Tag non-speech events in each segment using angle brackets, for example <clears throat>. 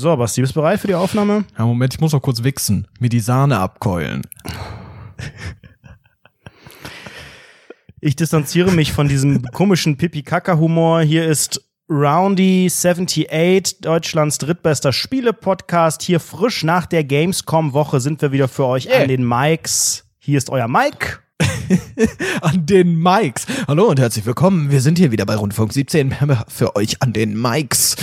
So, Basti, bist du bereit für die Aufnahme? Ja, Moment, ich muss noch kurz wichsen. Mir die Sahne abkeulen. Ich distanziere mich von diesem komischen Pipi-Kaka-Humor. Hier ist Roundy78, Deutschlands drittbester Spiele-Podcast. Hier frisch nach der Gamescom-Woche sind wir wieder für euch Yeah. an den Mics. Hier ist euer Mike. <laughs> an den Mikes. Hallo und herzlich willkommen. Wir sind hier wieder bei Rundfunk 17 für euch an den Mikes.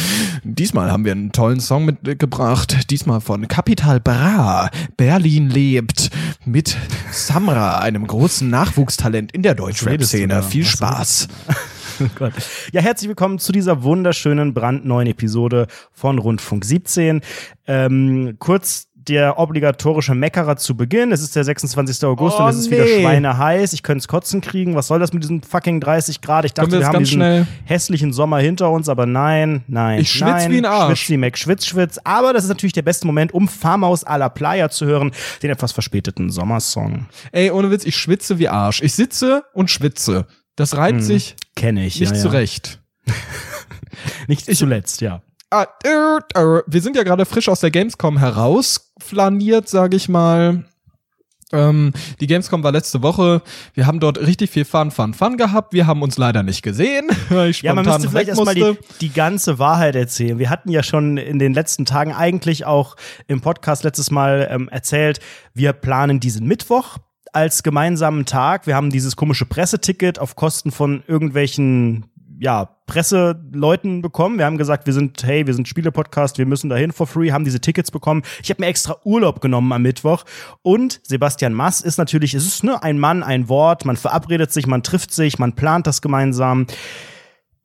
Diesmal haben wir einen tollen Song mitgebracht. Diesmal von Capital Bra. Berlin lebt mit Samra, einem großen Nachwuchstalent in der Deutschrap-Szene. Viel Spaß. <laughs> Oh. Ja, herzlich willkommen zu dieser wunderschönen, brandneuen Episode von Rundfunk 17. Ähm, kurz der obligatorische Meckerer zu Beginn. Es ist der 26. August Oh, und es ist wieder nee. schweineheiß. Ich könnte es kotzen kriegen. Was soll das mit diesen fucking 30 Grad? Ich dachte, wir wir, haben diesen schnell- hässlichen Sommer hinter uns, aber nein, nein. Ich schwitz nein, wie ein Arsch. Schwitz wie Mac, schwitz, schwitz. Aber das ist natürlich der beste Moment, um Farmhaus à la Playa zu hören, den etwas verspäteten Sommersong. Ey, ohne Witz, ich schwitze wie Arsch. Ich sitze und schwitze. Das reibt sich Kenne ich. nicht ja, ja. zurecht. <laughs> Nicht zuletzt, ja. Wir sind ja gerade frisch aus der Gamescom herausflaniert, sage ich mal. Ähm, die Gamescom war letzte Woche. Wir haben dort richtig viel Fun, Fun, Fun gehabt. Wir haben uns leider nicht gesehen, <laughs> ich Ja, man müsste vielleicht erstmal die, die ganze Wahrheit erzählen. Wir hatten ja schon in den letzten Tagen eigentlich auch im Podcast letztes Mal ähm, erzählt, wir planen diesen Mittwoch als gemeinsamen Tag. Wir haben dieses komische Presseticket auf Kosten von irgendwelchen ja, Presseleuten bekommen. Wir haben gesagt, wir sind, hey, wir sind Spiele-Podcast, wir müssen dahin for free, haben diese Tickets bekommen. Ich habe mir extra Urlaub genommen am Mittwoch. Und Sebastian Mass ist natürlich, es ist ne, ein Mann, ein Wort, man verabredet sich, man trifft sich, man plant das gemeinsam.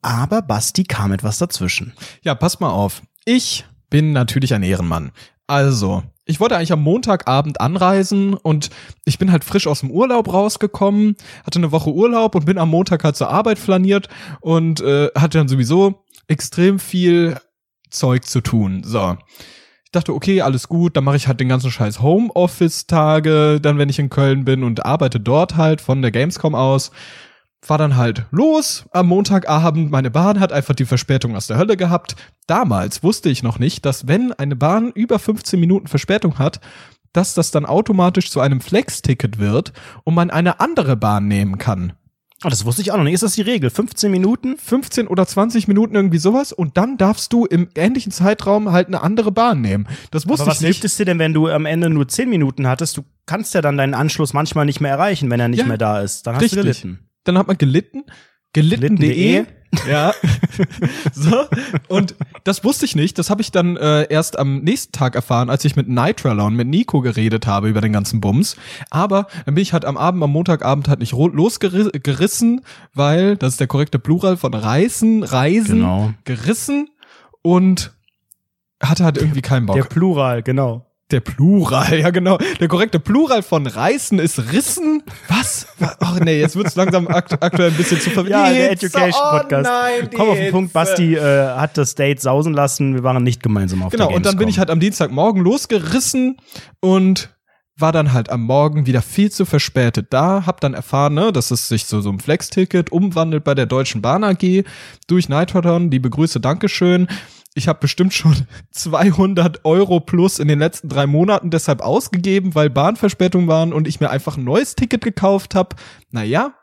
Aber Basti kam etwas dazwischen. Ja, pass mal auf. Ich bin natürlich ein Ehrenmann. Also, ich wollte eigentlich am Montagabend anreisen und ich bin halt frisch aus dem Urlaub rausgekommen, hatte eine Woche Urlaub und bin am Montag halt zur Arbeit flaniert und äh, hatte dann sowieso extrem viel Zeug zu tun. So. Ich dachte, okay, alles gut, dann mache ich halt den ganzen Scheiß Homeoffice-Tage, dann wenn ich in Köln bin und arbeite dort halt von der Gamescom aus fahr dann halt los am Montagabend. Meine Bahn hat einfach die Verspätung aus der Hölle gehabt. Damals wusste ich noch nicht, dass wenn eine Bahn über 15 Minuten Verspätung hat, dass das dann automatisch zu einem Flex-Ticket wird und man eine andere Bahn nehmen kann. Oh, das wusste ich auch noch nicht. Ist das die Regel? 15 Minuten? 15 oder 20 Minuten irgendwie sowas und dann darfst du im ähnlichen Zeitraum halt eine andere Bahn nehmen. Das wusste Aber was ich nicht. hilft es dir denn, wenn du am Ende nur 10 Minuten hattest? Du kannst ja dann deinen Anschluss manchmal nicht mehr erreichen, wenn er nicht Ja, mehr da ist. Dann hast richtig. du gelitten. Dann hat man gelitten. Gelitten.de. Gelitten.de. Ja. <laughs> so. Und das wusste ich nicht. Das habe ich dann äh, erst am nächsten Tag erfahren, als ich mit Nitralon, mit Nico geredet habe über den ganzen Bums. Aber dann bin ich halt am Abend, am Montagabend halt nicht losgerissen, weil, das ist der korrekte Plural von reißen, reisen, Genau. gerissen und hatte halt irgendwie keinen Bock. Der Plural, genau. Der Plural, <laughs> ja genau. Der korrekte Plural von reißen ist rissen. Was? Ach nee, jetzt wird's langsam akt aktuell ein bisschen zu verwirrend. Ja, der. Education-Podcast. Oh Komm auf den. Punkt, Basti äh, hat das Date sausen lassen. Wir waren nicht gemeinsam auf Genau, der und dann bin ich halt am Dienstagmorgen losgerissen und war dann halt am Morgen wieder viel zu verspätet da, hab dann erfahren, ne, dass es sich so, so ein Flex-Ticket umwandelt bei der Deutschen Bahn AG durch Nitrodon. Liebe Grüße, Dankeschön. Ich habe bestimmt schon <laughs> 200 Euro plus in den letzten drei Monaten deshalb ausgegeben, weil Bahnverspätungen waren und ich mir einfach ein neues Ticket gekauft habe. Naja,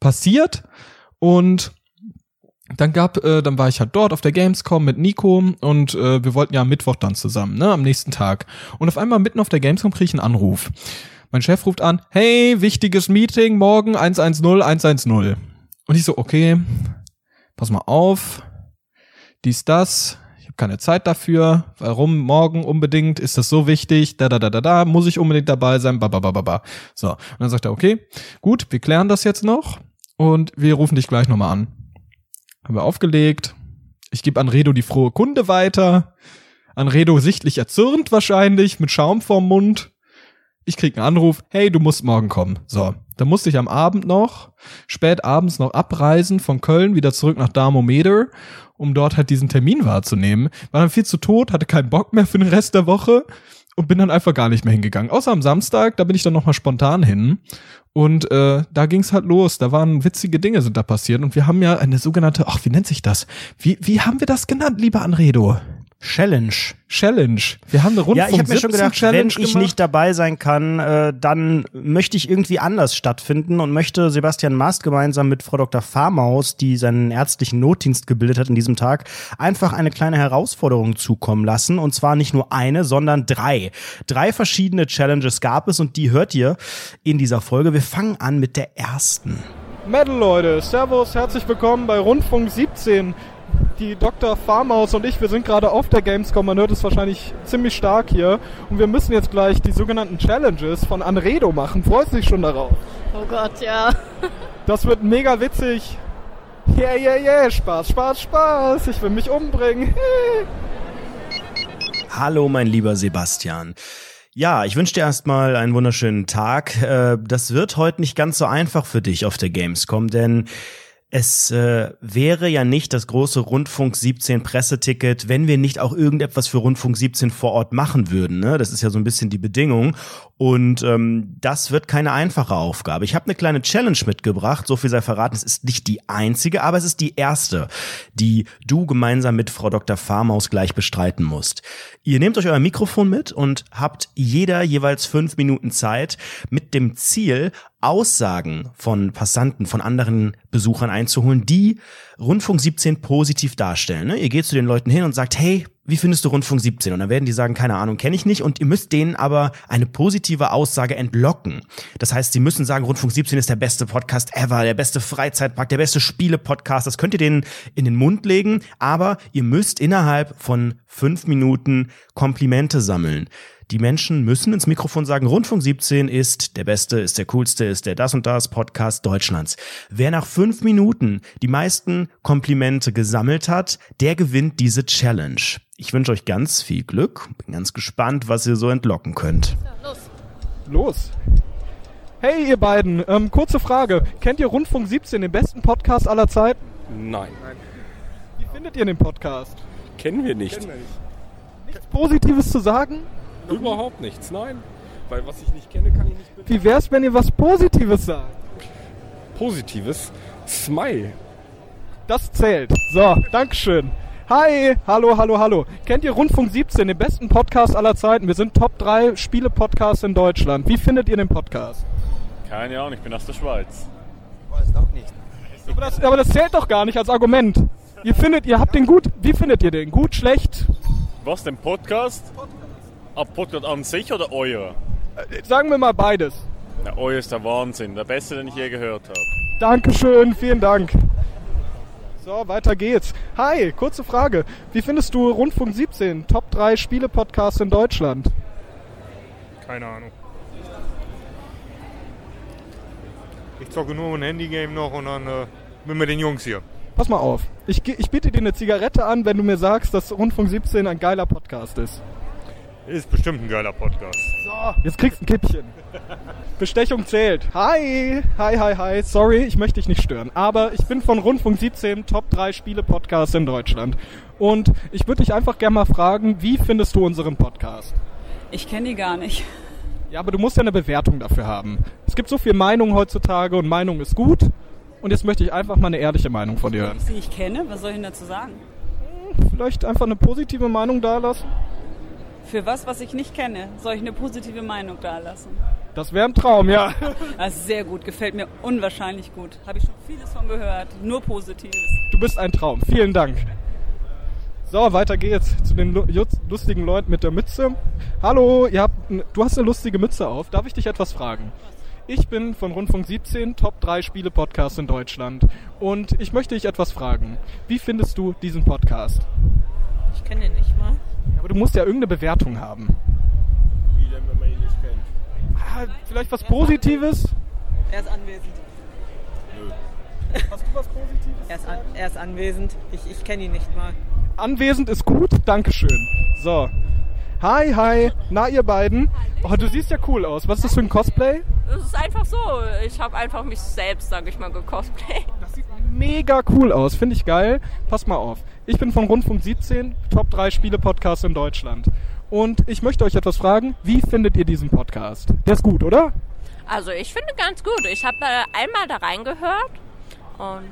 passiert. Und dann gab, äh, dann war ich halt dort auf der Gamescom mit Nico und äh, wir wollten ja am Mittwoch dann zusammen, ne, am nächsten Tag. Und auf einmal mitten auf der Gamescom kriege ich einen Anruf. Mein Chef ruft an, hey, wichtiges Meeting, morgen 110, 110. Und ich so, okay, pass mal auf, dies, das, keine Zeit dafür, warum morgen unbedingt, ist das so wichtig, da, da, da, da, da, muss ich unbedingt dabei sein, ba, ba, ba, ba, ba. So, und dann sagt er, okay, gut, wir klären das jetzt noch und wir rufen dich gleich nochmal an. Haben wir aufgelegt. Ich gebe Anredo die frohe Kunde weiter. Anredo sichtlich erzürnt wahrscheinlich, mit Schaum vorm Mund. Ich krieg einen Anruf, hey, du musst morgen kommen. So, dann musste ich am Abend noch, spät abends noch abreisen von Köln wieder zurück nach Darmometer, um dort halt diesen Termin wahrzunehmen. War dann viel zu tot, hatte keinen Bock mehr für den Rest der Woche und bin dann einfach gar nicht mehr hingegangen. Außer am Samstag, da bin ich dann noch mal spontan hin. Und äh, da ging's halt los. Da waren witzige Dinge sind da passiert. Und wir haben ja eine sogenannte, ach, wie nennt sich das? Wie, wie haben wir das genannt, lieber Anredo? Challenge. Challenge. Wir haben eine Rundfunk Ja, ich habe mir schon gedacht, Challenge wenn ich gemacht. nicht dabei sein kann, äh, dann möchte ich irgendwie anders stattfinden und möchte Sebastian Mast gemeinsam mit Frau Dr. Farmaus, die seinen ärztlichen Notdienst gebildet hat in diesem Tag, einfach eine kleine Herausforderung zukommen lassen. Und zwar nicht nur eine, sondern drei. Drei verschiedene Challenges gab es und die hört ihr in dieser Folge. Wir fangen an mit der ersten. Metal Leute, Servus, herzlich willkommen bei Rundfunk 17. Die Dr. Farmaus und ich, wir sind gerade auf der Gamescom, man hört es wahrscheinlich ziemlich stark hier. Und wir müssen jetzt gleich die sogenannten Challenges von Anredo machen. Freust du dich schon darauf? Oh Gott, ja. <laughs> Das wird mega witzig. Yeah, yeah, yeah, Spaß, Spaß, Spaß. Ich will mich umbringen. <laughs> Hallo, mein lieber Sebastian. Ja, ich wünsche dir erstmal einen wunderschönen Tag. Äh, Das wird heute nicht ganz so einfach für dich auf der Gamescom, denn es äh, wäre ja nicht das große Rundfunk 17 Presseticket, wenn wir nicht auch irgendetwas für Rundfunk 17 vor Ort machen würden. Ne? Das ist ja so ein bisschen die Bedingung. Und ähm, das wird keine einfache Aufgabe. Ich habe eine kleine Challenge mitgebracht, so viel sei verraten. Es ist nicht die einzige, aber es ist die erste, die du gemeinsam mit Frau Dr. Farmaus gleich bestreiten musst. Ihr nehmt euch euer Mikrofon mit und habt jeder jeweils fünf Minuten Zeit mit dem Ziel, Aussagen von Passanten, von anderen Besuchern einzuholen, die Rundfunk 17 positiv darstellen. Ne? Ihr geht zu den Leuten hin und sagt, hey, wie findest du Rundfunk 17? Und dann werden die sagen, keine Ahnung, kenne ich nicht. Und ihr müsst denen aber eine positive Aussage entlocken. Das heißt, sie müssen sagen, Rundfunk 17 ist der beste Podcast ever, der beste Freizeitpark, der beste Spiele-Podcast. Das könnt ihr denen in den Mund legen. Aber ihr müsst innerhalb von fünf Minuten Komplimente sammeln. Die Menschen müssen ins Mikrofon sagen, Rundfunk 17 ist der beste, ist der coolste, ist der das und das Podcast Deutschlands. Wer nach fünf Minuten die meisten Komplimente gesammelt hat, der gewinnt diese Challenge. Ich wünsche euch ganz viel Glück. Bin ganz gespannt, was ihr so entlocken könnt. Los. Los. Hey ihr beiden, ähm, kurze Frage. Kennt ihr Rundfunk 17, den besten Podcast aller Zeiten? Nein, Wie findet ihr den Podcast? kennen wir nicht. Nichts Positives zu sagen? Überhaupt nichts, nein. Weil was ich nicht kenne, kann ich nicht Wie wär's, wenn ihr was Positives sagt? Positives. Smile. Das zählt. So, Dankeschön. Hi, hallo, hallo, hallo. Kennt ihr Rundfunk 17, den besten Podcast aller Zeiten? Wir sind Top 3 Spiele-Podcasts in Deutschland. Wie findet ihr den Podcast? Keine Ahnung, ich bin aus der Schweiz. Aber das, aber das zählt doch gar nicht als Argument. Ihr findet, ihr habt den gut. Wie findet ihr den? Gut, schlecht? Was, den Podcast? Ah, Podcast an sich oder euer? Äh, Sagen wir mal beides. Na, euer ist der Wahnsinn, der beste, den ich je gehört habe. Dankeschön, vielen Dank. So, weiter geht's. Hi, kurze Frage. Wie findest du Rundfunk 17, Top 3 Spiele-Podcasts in Deutschland? Keine Ahnung. Ich zocke nur ein Handygame noch und dann äh, bin mit den Jungs hier. Pass mal auf. Ich, ich biete dir eine Zigarette an, wenn du mir sagst, dass Rundfunk 17 ein geiler Podcast ist. Ist bestimmt ein geiler Podcast. Jetzt kriegst du ein Kippchen. <laughs> Bestechung zählt. Hi, hi, hi, hi. Sorry, ich möchte dich nicht stören. Aber ich bin von Rundfunk 17, Top 3 Spiele-Podcast in Deutschland. Und ich würde dich einfach gerne mal fragen, wie findest du unseren Podcast? Ich kenne die gar nicht. Ja, aber du musst ja eine Bewertung dafür haben. Es gibt so viel Meinung heutzutage und Meinung ist gut. Und jetzt möchte ich einfach mal eine ehrliche Meinung von dir hören. Ich sie nicht kenne, was soll ich denn dazu sagen? Vielleicht einfach eine positive Meinung dalassen? Für was, was ich nicht kenne, soll ich eine positive Meinung dalassen? Das wäre ein Traum, ja. <laughs> Das ist sehr gut, gefällt mir unwahrscheinlich gut. Habe ich schon vieles von gehört, nur Positives. Du bist ein Traum. Vielen Dank. So, weiter geht's zu den lustigen Leuten mit der Mütze. Hallo, ihr habt, du hast eine lustige Mütze auf. Darf ich dich etwas fragen? Ich bin von Rundfunk 17, Top 3 Spiele-Podcast in Deutschland. Und ich möchte dich etwas fragen. Wie findest du diesen Podcast? Ich kenne den nicht mal. Aber du musst ja irgendeine Bewertung haben. Wie denn, wenn man ihn nicht kennt? Ah, vielleicht was Positives? Er ist anwesend. Hast du was Positives? Er ist, an, er ist anwesend. Ich, ich kenne ihn nicht mal. Anwesend ist gut, Dankeschön. So. Hi, hi. Na, ihr beiden. Oh, du siehst ja cool aus. Was ist das für ein Cosplay? Es ist einfach so. Ich habe einfach mich selbst, sage ich mal, gecosplayt. Das sieht mega cool aus. Finde ich geil. Pass mal auf. Ich bin von Rundfunk 17, Top 3 Spiele-Podcast in Deutschland. Und ich möchte euch etwas fragen. Wie findet ihr diesen Podcast? Der ist gut, oder? Also ich finde ganz gut. Ich habe da einmal da reingehört und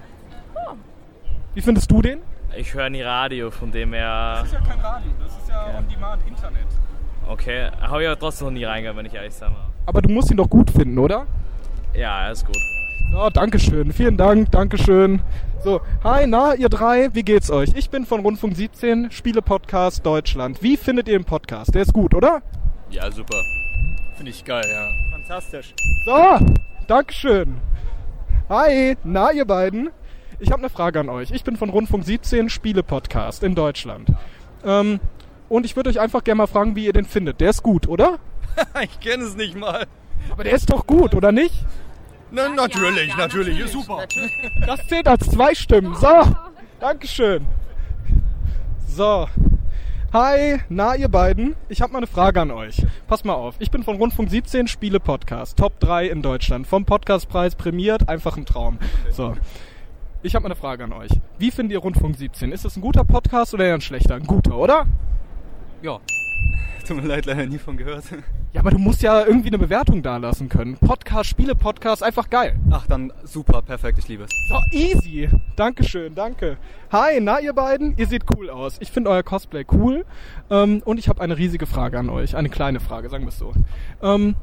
Wie findest du den? Ich höre nie Radio, von dem her. ja kein Radio, das ist ja on demand Internet. Okay, habe ich aber trotzdem noch nie reingehört, wenn ich ehrlich sein darf. Aber du musst ihn doch gut finden, oder? Ja, ist gut. So, Dankeschön. Vielen Dank, Dankeschön. So, hi, na, ihr drei, wie geht's euch? Ich bin von Rundfunk 17, Spiele-Podcast Deutschland. Wie findet ihr den Podcast? Der ist gut, oder? Ja, super. Finde ich geil, ja. Fantastisch. So, Dankeschön. Hi, na, ihr beiden. Ich habe eine Frage an euch. Ich bin von Rundfunk 17, Spiele-Podcast in Deutschland. Ähm, und ich würde euch einfach gerne mal fragen, wie ihr den findet. Der ist gut, oder? <laughs> ich kenne es nicht mal. Aber der ist doch gut, oder nicht? Na, natürlich, natürlich, ist super. Das zählt als zwei Stimmen. So, Dankeschön. So. Hi, na ihr beiden. Ich habe mal eine Frage an euch. Pass mal auf. Ich bin von Rundfunk 17 Spiele Podcast, Top 3 in Deutschland, vom Podcastpreis prämiert, einfach ein Traum. So. Ich habe mal eine Frage an euch. Wie findet ihr Rundfunk 17? Ist das ein guter Podcast oder eher ein schlechter? Ein guter, oder? Ja. <laughs> Tut mir leid, leider nie von gehört. Ja, aber du musst ja irgendwie eine Bewertung dalassen können. Podcast, Spiele Podcast, einfach geil. Ach, dann super, perfekt, ich liebe es. So, easy. Dankeschön, danke. Hi, na ihr beiden, ihr seht cool aus. Ich finde euer Cosplay cool. Ähm, und ich habe eine riesige Frage an euch. Eine kleine Frage, sagen wir es so. Ähm,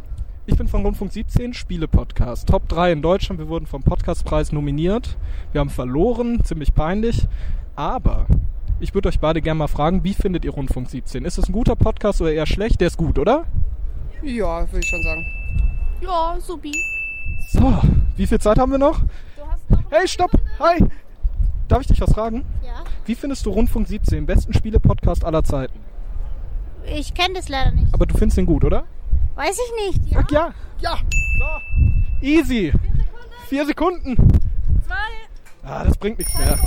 ich bin von Rundfunk 17, Spiele-Podcast. Top 3 in Deutschland. Wir wurden vom Podcastpreis nominiert. Wir haben verloren, ziemlich peinlich. Aber ich würde euch beide gerne mal fragen, wie findet ihr Rundfunk 17? Ist es ein guter Podcast oder eher schlecht? Der ist gut, oder? Ja, würde ich schon sagen. Ja, supi. So, wie viel Zeit haben wir noch? Hey, stopp! Hi! Darf ich dich was fragen? Ja. Wie findest du Rundfunk 17, besten Spiele-Podcast aller Zeiten? Ich kenne das leider nicht. Aber du findest den gut, oder? Weiß ich nicht. Ja. Sag ja. Ja. So. Easy. Vier Sekunden. Zwei. Ah, das bringt nichts mehr.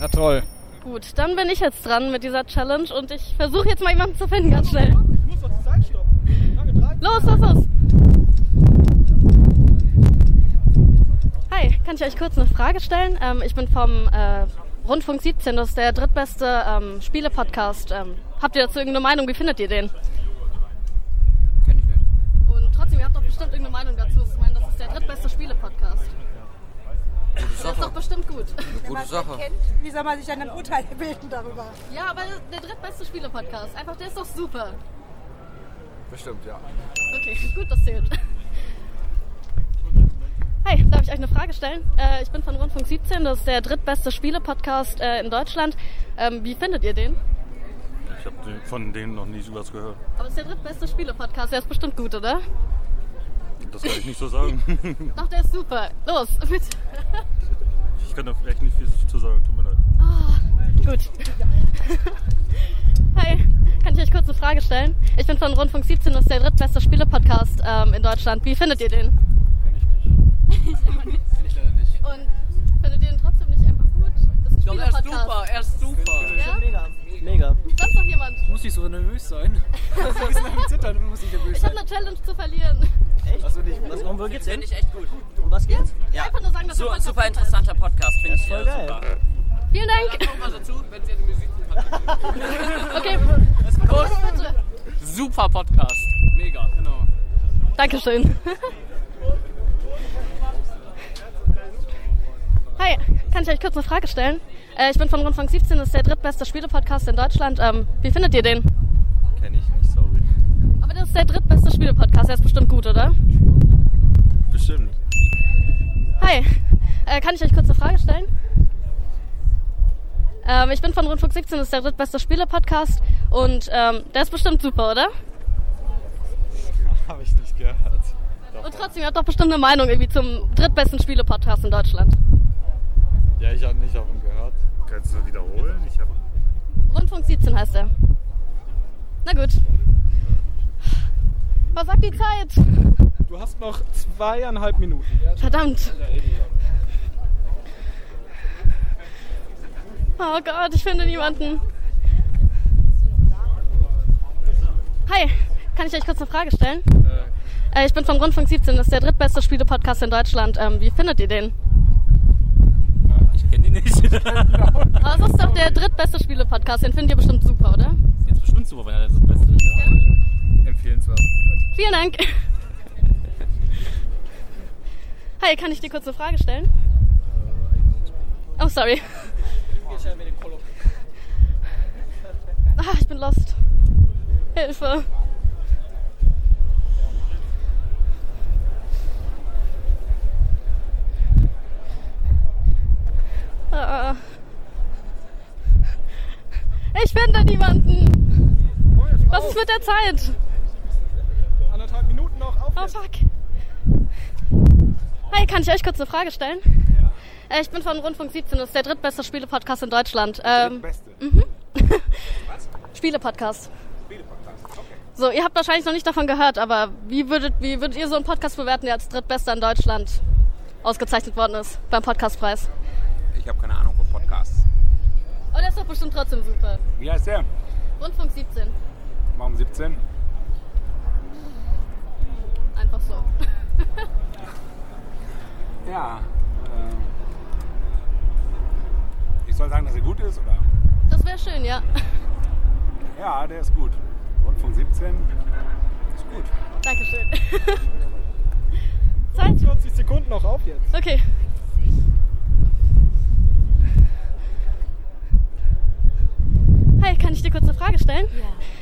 Na toll. Gut, dann bin ich jetzt dran mit dieser Challenge und ich versuche jetzt mal jemanden zu finden, ganz schnell. Ich muss doch die Zeit stoppen. Los, los, los. Hi, kann ich euch kurz eine Frage stellen? Ähm, ich bin vom äh, Rundfunk 17, das ist der drittbeste ähm, Spiele-Podcast. Ähm, habt ihr dazu irgendeine Meinung? Wie findet ihr den? Kenn ich nicht. Und trotzdem, ihr habt doch bestimmt irgendeine Meinung dazu. Ich meine, das ist der drittbeste Spiele-Podcast. Der ist doch bestimmt gut. Wenn man es nicht kennt, wie soll man sich dann ein Urteil bilden darüber? Ja, aber der drittbeste Spiele-Podcast. Einfach, der ist doch super. Bestimmt, ja. Okay, gut, das zählt. Hi, darf ich euch eine Frage stellen? Äh, ich bin von Rundfunk 17, das ist der drittbeste Spiele-Podcast äh, in Deutschland. Ähm, wie findet ihr den? Ich habe von denen noch nie sowas gehört. Aber es ist der drittbeste Spiele-Podcast, der ist bestimmt gut, oder? Das kann ich nicht so sagen. <laughs> Doch, der ist super. Los, bitte. Ich kann da echt nicht viel zu sagen, tut mir leid. Ah, gut. <laughs> Hi, kann ich euch kurz eine Frage stellen? Ich bin von Rundfunk 17, das ist der drittbeste Spiele-Podcast ähm, in Deutschland. Wie findet ihr den? Kenn ich leider nicht. Und findet ihr den trotzdem nicht einfach gut? Das ist ein er ist super, er ist super. Ja? Mega. Mega. Sonst noch jemand? Muss nicht so nervös sein. Zittern, du musst nicht nervös Ich habe eine Challenge zu verlieren. Echt? Was, was, worum geht's denn? Finde ich echt gut. Um was geht's? Ja. Einfach nur sagen, dass So, super interessanter Podcast, finde ich. voll äh, geil. Super. Vielen Dank. Guck mal dazu, wenn sie eine Musik hat. Okay. Gut. Bitte. Super Podcast. Mega, genau. Dankeschön. Hi, kann ich euch kurz eine Frage stellen? Äh, ich bin von Rundfunk 17, das ist der drittbeste Spiele-Podcast in Deutschland. Ähm, wie findet ihr den? Kenn ich nicht, sorry. Das ist der drittbeste Spiele-Podcast, der ist bestimmt gut, oder? Bestimmt. Hi, äh, kann ich euch kurz eine Frage stellen? Ähm, ich bin von Rundfunk 17, das ist der drittbeste Spiele-Podcast und ähm, der ist bestimmt super, oder? Habe ich nicht gehört. Und trotzdem, ihr habt doch bestimmt eine Meinung irgendwie zum drittbesten Spiele-Podcast in Deutschland. Ja, ich habe nicht davon gehört. Kannst du wiederholen? Ich habe Rundfunk 17 heißt er. Na gut. Was sagt die Zeit? Du hast noch zweieinhalb Minuten. Verdammt. Oh Gott, ich finde niemanden. Hi, kann ich euch kurz eine Frage stellen? Äh, ich bin vom Rundfunk 17, das ist der drittbeste Spiele-Podcast in Deutschland. Ähm, wie findet ihr den? Ich kenne die nicht. <laughs> Aber es ist doch der drittbeste Spiele-Podcast, den findet ihr bestimmt super, oder? Jetzt bestimmt super, wenn er das Beste ist. Ja. Empfehlenswert. Vielen Dank. Hi, kann ich dir kurz eine Frage stellen? Oh, sorry. Ah, ich bin lost. Hilfe. Ah. Ich finde niemanden. Was ist mit der Zeit? Minuten noch auf. Oh fuck. Hey, kann ich euch kurz eine Frage stellen? Äh, Ich bin von Rundfunk 17, das ist der drittbeste Spiele-Podcast in Deutschland. Ähm, mhm. <laughs> Spiele-Podcast. So, ihr habt wahrscheinlich noch nicht davon gehört, aber wie würdet, wie würdet ihr so einen Podcast bewerten, der als drittbester in Deutschland ausgezeichnet worden ist beim Podcastpreis? Ich habe keine Ahnung von Podcasts. Oh, der ist doch bestimmt trotzdem super. Wie heißt der? Rundfunk 17. Warum 17? Einfach so. <laughs> Ja. Äh, ich soll sagen, dass er gut ist, oder? Das wäre schön, ja. Ja, der ist gut. Rundfunk 17 ist gut. Dankeschön. <laughs> Zeit? 40 Sekunden noch auf jetzt. Okay. Hey, kann ich dir kurz eine Frage stellen?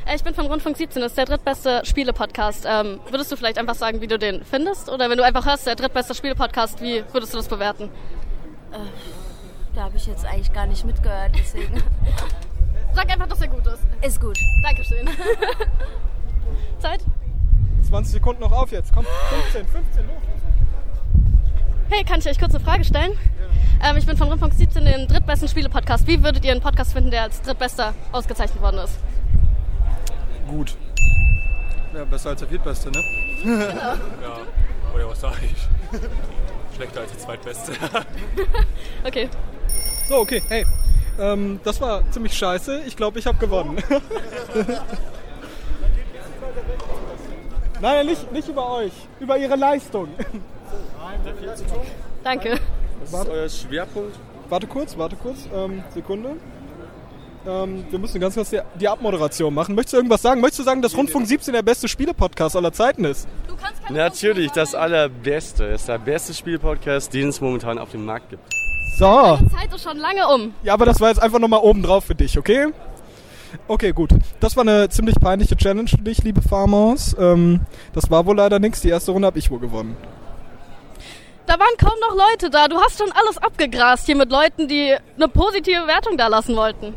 Ja. Ich bin von Rundfunk 17, das ist der drittbeste Spiele-Podcast. Ähm, würdest du vielleicht einfach sagen, wie du den findest? Oder wenn du einfach hörst, der drittbeste Spiele-Podcast, wie würdest du das bewerten? Äh, da habe ich jetzt eigentlich gar nicht mitgehört, deswegen. <laughs> Sag einfach, dass er gut ist. Ist gut. Dankeschön. <laughs> Zeit? 20 Sekunden noch auf jetzt. Komm, 15, 15, los. Hey, kann ich euch kurz eine Frage stellen? Ähm, ich bin von Rundfunk 17, den drittbesten Spiele-Podcast. Wie würdet ihr einen Podcast finden, der als drittbester ausgezeichnet worden ist? Gut. Ja, besser als der Viertbeste, ne? Genau. Ja, <laughs> oder was sag ich? Schlechter als der Zweitbeste. <laughs> Okay. So, okay, hey. Ähm, das war ziemlich scheiße. Ich glaube, ich habe gewonnen. Nein, nicht, nicht über euch. Über ihre Leistung. Danke. Was ist euer Schwerpunkt? Warte kurz, warte kurz. Ähm, Sekunde. Ähm, wir müssen ganz kurz die, die Abmoderation machen. Möchtest du irgendwas sagen? Möchtest du sagen, dass Rundfunk 17 der beste Spiele-Podcast aller Zeiten ist? Natürlich, das allerbeste. ist der beste Spielpodcast, den es momentan auf dem Markt gibt. So. Die Zeit ist schon lange um. Ja, aber das war jetzt einfach nochmal oben drauf für dich, okay? Okay, gut. Das war eine ziemlich peinliche Challenge für dich, liebe Farmhaus. Ähm, das war wohl leider nichts. Die erste Runde habe ich wohl gewonnen. Da waren kaum noch Leute da. Du hast schon alles abgegrast hier mit Leuten, die eine positive Wertung da lassen wollten.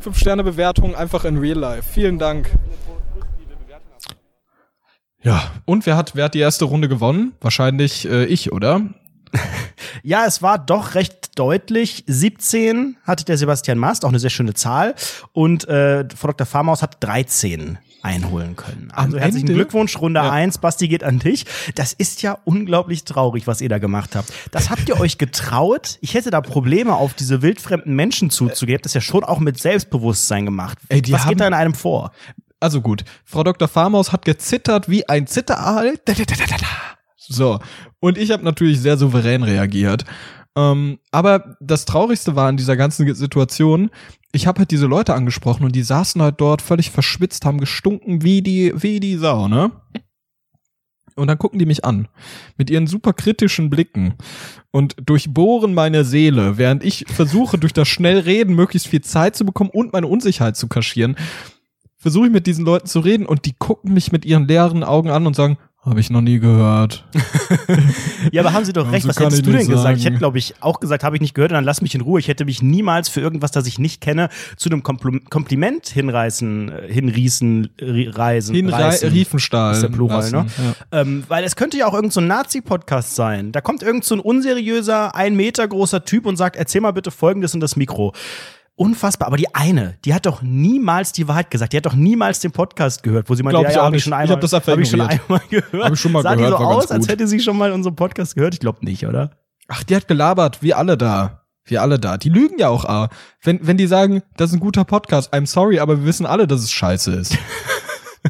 Fünf Sterne Bewertung einfach in Real Life. Vielen Dank. Ja, und wer hat, wer hat die erste Runde gewonnen? Wahrscheinlich äh, ich, oder? <laughs> Ja, es war doch recht deutlich. 17 hatte der Sebastian Mast, auch eine sehr schöne Zahl. Und äh, Frau Dr. Farmaus hat 13 einholen können. Also Am herzlichen Ende? Glückwunsch, Runde Ja. 1. Basti geht an dich. Das ist ja unglaublich traurig, was ihr da gemacht habt. Das habt ihr <laughs> euch getraut? Ich hätte da Probleme, auf diese wildfremden Menschen zuzugehen. Ihr habt das ja schon auch mit Selbstbewusstsein gemacht. Ey, was geht da in einem vor? Also gut, Frau Dr. Farmaus hat gezittert wie ein Zitteraal. So, und ich habe natürlich sehr souverän reagiert. Ähm, aber das Traurigste war in dieser ganzen Situation, ich habe halt diese Leute angesprochen und die saßen halt dort völlig verschwitzt, haben gestunken wie die, wie die Sau, ne? Und dann gucken die mich an mit ihren super kritischen Blicken und durchbohren meine Seele, während ich versuche, durch das Schnellreden möglichst viel Zeit zu bekommen und meine Unsicherheit zu kaschieren versuche ich mit diesen Leuten zu reden und die gucken mich mit ihren leeren Augen an und sagen, habe ich noch nie gehört. <laughs> Ja, aber haben Sie doch recht. so Was hättest du denn gesagt? sagen. Ich hätte, glaube ich, auch gesagt, habe ich nicht gehört und dann lass mich in Ruhe. Ich hätte mich niemals für irgendwas, das ich nicht kenne, zu einem Kompl Kompliment hinreißen, äh, hinrießen, ri- reisen. Hinrei- reißen. Riefenstahl Ist der Plural, lassen, ne? ja. Ähm, weil es könnte ja auch irgendein so ein Nazi-Podcast sein. Da kommt irgend so ein unseriöser, ein Meter großer Typ und sagt, erzähl mal bitte Folgendes in das Mikro. Unfassbar, aber die eine, die hat doch niemals die Wahrheit gesagt. Die hat doch niemals den Podcast gehört, wo sie meinte, ja, ich ja, auch hab nicht. schon Ich einmal, hab das hab ich schon einmal gehört. Hab ich schon mal Sah gehört, die so aus, als hätte sie schon mal unseren Podcast gehört? Ich glaube nicht, oder? Ach, die hat gelabert, wir alle da. Wir alle da. Die lügen ja auch. ah. Wenn, wenn die sagen, das ist ein guter Podcast, I'm sorry, aber wir wissen alle, dass es scheiße ist. <laughs>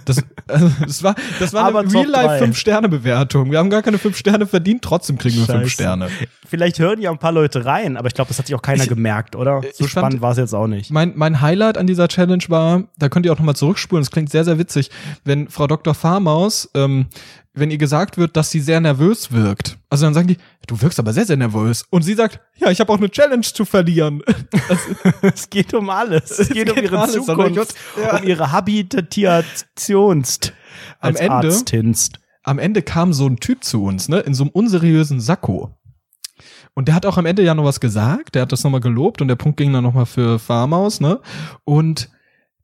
Das, also, das war, das war Aber eine Top drei. Real-Life 5-Sterne-Bewertung. Wir haben gar keine 5 Sterne verdient, trotzdem kriegen wir 5 Scheiße. Sterne. Vielleicht hören ja ein paar Leute rein, aber ich glaube, das hat sich auch keiner Ich- gemerkt, oder? So spannend war es jetzt auch nicht. Mein, mein Highlight an dieser Challenge war, da könnt ihr auch nochmal zurückspulen, das klingt sehr, sehr witzig, wenn Frau Dr. Farmaus ähm, wenn ihr gesagt wird, dass sie sehr nervös wirkt. Also dann sagen die, du wirkst aber sehr, sehr nervös. Und sie sagt, ja, ich habe auch eine Challenge zu verlieren. <laughs> es geht um alles. Es, geht, um ihre alles, Zukunft, ja. um ihre Habitationst am Ende, Arztinst. am Ende kam so ein Typ zu uns, ne, in so einem unseriösen Sakko. Und der hat auch am Ende ja noch was gesagt, der hat das nochmal gelobt und der Punkt ging dann nochmal für Farmaus, ne? Und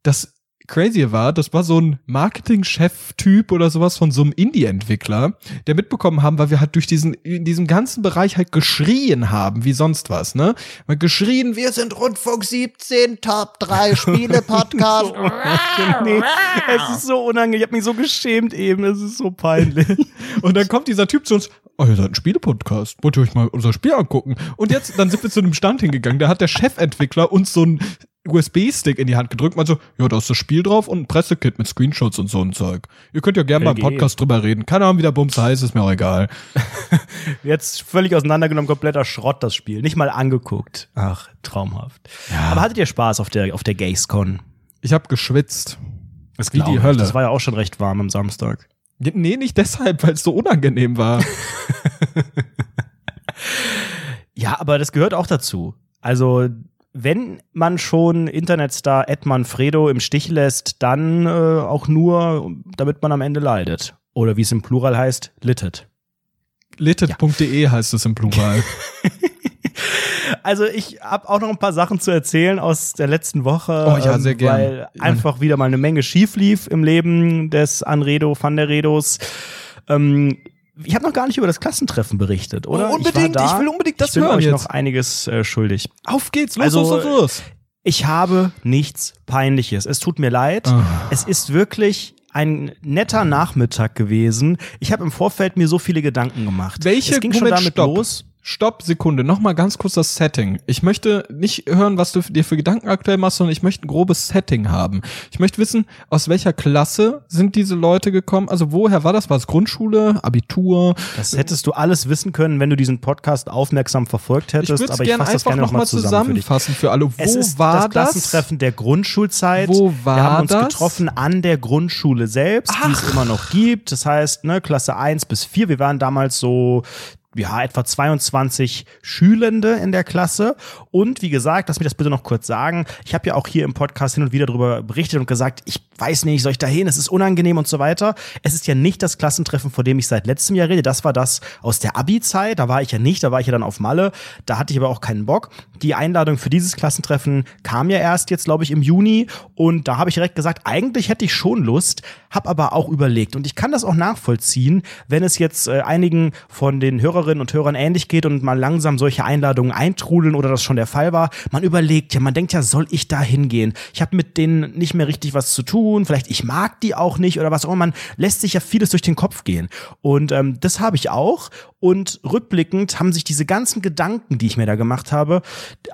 das Crazy war, das war so ein Marketing-Chef-Typ oder sowas von so einem Indie-Entwickler, der mitbekommen haben, weil wir halt durch diesen, in diesem ganzen Bereich halt geschrien haben, wie sonst was, ne? Mal geschrien, wir sind Rundfunk 17, Top 3 Spiele-Podcast. <laughs> nee, es ist so unangenehm. Ich habe mich so geschämt eben. Es ist so peinlich. <laughs> Und dann kommt dieser Typ zu uns, oh, ihr seid ein Spiele-Podcast. Wollt ihr euch mal unser Spiel angucken? Und jetzt, dann sind wir zu einem Stand hingegangen. Da hat der Chefentwickler uns so ein USB-Stick in die Hand gedrückt, meinte so, ja, da ist das Spiel drauf und ein Pressekit mit Screenshots und so ein Zeug. Ihr könnt ja gerne mal im. Podcast drüber reden. Keine Ahnung, wie der Bums heißt, ist mir auch egal. <laughs> Jetzt völlig auseinandergenommen, kompletter Schrott, das Spiel. Nicht mal angeguckt. Ach, traumhaft. Aber hattet ihr Spaß auf der, auf der Gamescon? Ich habe geschwitzt. Das Wie die. Hölle. Das war ja auch schon recht warm am Samstag. Nee, nicht deshalb, weil es so unangenehm war. <laughs> <laughs> Ja, aber das gehört auch dazu. Also, wenn man schon Internetstar Ed Manfredo im Stich lässt, dann äh, auch nur, damit man am Ende leidet. Oder wie es im Plural heißt, littet. Littet.de heißt es im Plural. <laughs> Also ich habe auch noch ein paar Sachen zu erzählen aus der letzten Woche, Oh ja, ähm, sehr gern. weil einfach wieder mal eine Menge schief lief im Leben des Anredo van der Redos. Ähm, ich habe noch gar nicht über das Klassentreffen berichtet, oder? Oh, unbedingt, da. ich will unbedingt das ich bin hören euch jetzt. noch einiges äh, schuldig. Auf geht's, los, Also, los, los, los. Ich habe nichts Peinliches. Es tut mir leid. Ah. Es ist wirklich ein netter Nachmittag gewesen. Ich habe im Vorfeld mir so viele Gedanken gemacht. Welche es ging schon Moment, damit stopp. los. Stopp, Sekunde, nochmal ganz kurz das Setting. Ich möchte nicht hören, was du dir für Gedanken aktuell machst, sondern ich möchte ein grobes Setting haben. Ich möchte wissen, aus welcher Klasse sind diese Leute gekommen? Also woher war das? War es Grundschule, Abitur? Das hättest du alles wissen können, wenn du diesen Podcast aufmerksam verfolgt Ich hättest. es aber ich gerne fasse das einfach gerne nochmal zusammen für zusammenfassen für alle. Wo es ist war das Klassentreffen der Grundschulzeit. Wo war Wir haben uns das? getroffen an der Grundschule selbst, die es immer noch gibt. Das heißt, ne, Klasse 1 bis 4. Wir waren damals so ja, etwa 22 Schülende in der Klasse. Und wie gesagt, lass mich das bitte noch kurz sagen. Ich habe ja auch hier im Podcast hin und wieder darüber berichtet und gesagt, ich weiß nicht, soll ich da hin? Es ist unangenehm und so weiter. Es ist ja nicht das Klassentreffen, vor dem ich seit letztem Jahr rede. Das war das aus der Abi-Zeit. Da war ich ja nicht, da war ich ja dann auf Malle. Da hatte ich aber auch keinen Bock. Die Einladung für dieses Klassentreffen kam ja erst jetzt, glaube ich, im Juni. Und da habe ich direkt gesagt, eigentlich hätte ich schon Lust, habe aber auch überlegt. Und ich kann das auch nachvollziehen, wenn es jetzt äh, einigen von den Hörerinnen und Hörern ähnlich geht und mal langsam solche Einladungen eintrudeln oder das schon der Fall war. Man überlegt ja, man denkt ja, soll ich da hingehen? Ich habe mit denen nicht mehr richtig was zu tun. Vielleicht ich mag die auch nicht oder was auch immer. Man lässt sich ja vieles durch den Kopf gehen. Und ähm, das habe ich auch. Und rückblickend haben sich diese ganzen Gedanken, die ich mir da gemacht habe,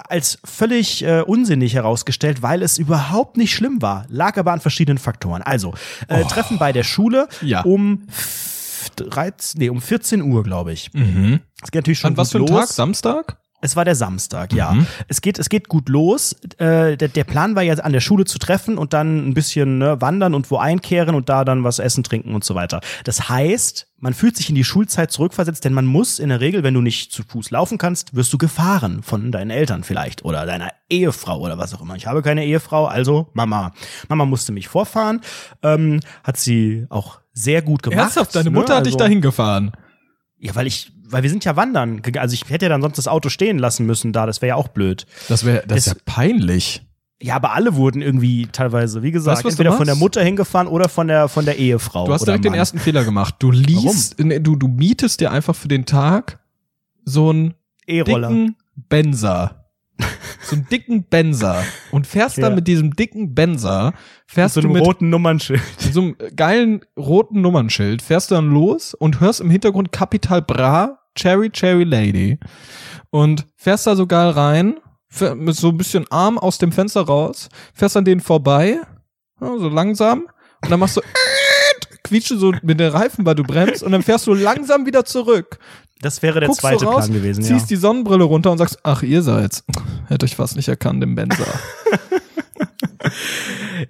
als völlig äh, unsinnig herausgestellt, weil es überhaupt nicht schlimm war. Lag aber an verschiedenen Faktoren. Also, äh, Treffen bei der Schule Ja. um f- 13, nee, um 14 Uhr, glaube ich. Mhm. Es geht natürlich schon An was für ein los. Tag? Samstag? Es war der Samstag, ja. Mhm. Es geht, es geht gut los. Äh, der, der Plan war ja an der Schule zu treffen und dann ein bisschen ne, wandern und wo einkehren und da dann was essen, trinken und so weiter. Das heißt, man fühlt sich in die Schulzeit zurückversetzt, denn man muss in der Regel, wenn du nicht zu Fuß laufen kannst, wirst du gefahren von deinen Eltern vielleicht oder deiner Ehefrau oder was auch immer. Ich habe keine Ehefrau, also Mama. Mama musste mich vorfahren, ähm, hat sie auch sehr gut gemacht. Ernsthaft, deine ne? Mutter hat dich Also- dahin gefahren. Ja, weil ich, weil wir sind ja wandern. Also ich hätte ja dann sonst das Auto stehen lassen müssen da. Das wäre ja auch blöd. Das wäre, das ist ja peinlich. Ja, aber alle wurden irgendwie teilweise, wie gesagt, Weißt entweder von der? Mutter hingefahren oder von der von der Ehefrau. Du hast oder direkt den Mann. ersten Fehler gemacht. Du liest, nee, du, du mietest dir einfach für den Tag so einen E-Roller. Benzer. So einen dicken Benzer. Und fährst Ja. dann mit diesem dicken Benzer, fährst so du einem mit roten Nummernschild. <laughs> so einem geilen roten Nummernschild, fährst du dann los und hörst im Hintergrund Capital Bra, Cherry Cherry Lady. Und fährst da so geil rein, mit so ein bisschen Arm aus dem Fenster raus, fährst an denen vorbei, so langsam, und dann machst du <laughs> quietsche so mit den Reifen, weil du bremst, und dann fährst du langsam wieder zurück. Das wäre der Guckst zweite raus, Plan gewesen, ja. ziehst die Sonnenbrille runter und sagst, ach, ihr seid's. Hätte euch fast nicht erkannt im Benzer. <laughs>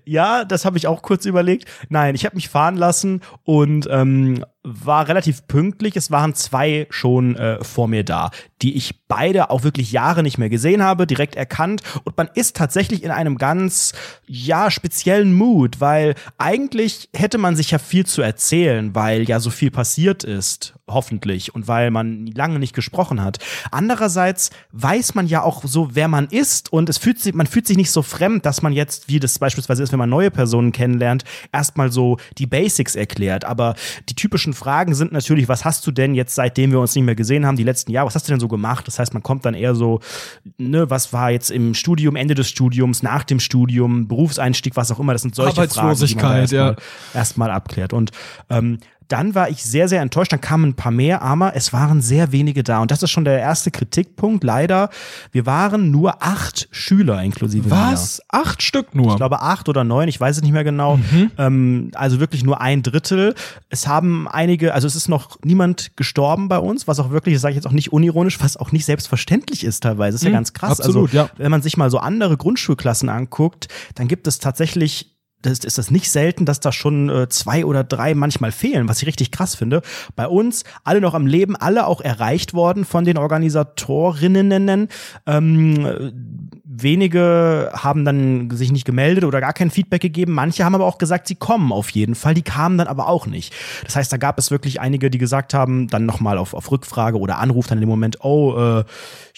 ja, das habe ich auch kurz überlegt. Nein, ich habe mich fahren lassen und ähm, war relativ pünktlich. Es waren zwei schon äh, vor mir da, die ich beide auch wirklich Jahre nicht mehr gesehen habe, direkt erkannt. Und man ist tatsächlich in einem ganz, ja, speziellen Mood, weil eigentlich hätte man sich ja viel zu erzählen, weil ja so viel passiert ist, hoffentlich, und weil man lange nicht gesprochen hat. Andererseits weiß man ja auch so, wer man ist und es fühlt sich, man fühlt sich nicht so fremd, dass man jetzt, wie das beispielsweise ist, wenn man neue Personen kennenlernt, erstmal so die Basics erklärt. Aber die typischen Fragen sind natürlich, was hast du denn jetzt, seitdem wir uns nicht mehr gesehen haben, die letzten Jahre, was hast du denn so gemacht? Das heißt, man kommt dann eher so, ne, was war jetzt im Studium, Ende des Studiums, nach dem Studium, Berufseinstieg, was auch immer, das sind solche Fragen, die man Arbeitslosigkeit, erstmal ja. erstmal abklärt. Und ähm, dann war ich sehr, sehr enttäuscht. Dann kamen ein paar mehr, aber es waren sehr wenige da. Und das ist schon der erste Kritikpunkt. Leider, wir waren nur acht Schüler inklusive Was? Acht Stück nur? Ich glaube acht oder neun, ich weiß es nicht mehr genau. Ähm, also wirklich nur ein Drittel. Es haben einige, also es ist noch niemand gestorben bei uns, was auch wirklich, das sage ich jetzt auch nicht unironisch, was auch nicht selbstverständlich ist teilweise. Das ist ja Mhm, ganz krass. absolut, also ja. wenn man sich mal so andere Grundschulklassen anguckt, dann gibt es tatsächlich das ist das nicht selten, dass da schon äh, zwei oder drei manchmal fehlen, was ich richtig krass finde. Bei uns alle noch am Leben, alle auch erreicht worden von den Organisatorinnen. Ähm, wenige haben dann sich nicht gemeldet oder gar kein Feedback gegeben. Manche haben aber auch gesagt, sie kommen auf jeden Fall. Die kamen dann aber auch nicht. Das heißt, da gab es wirklich einige, die gesagt haben, dann nochmal auf, auf Rückfrage oder Anruf dann in dem Moment, oh, äh,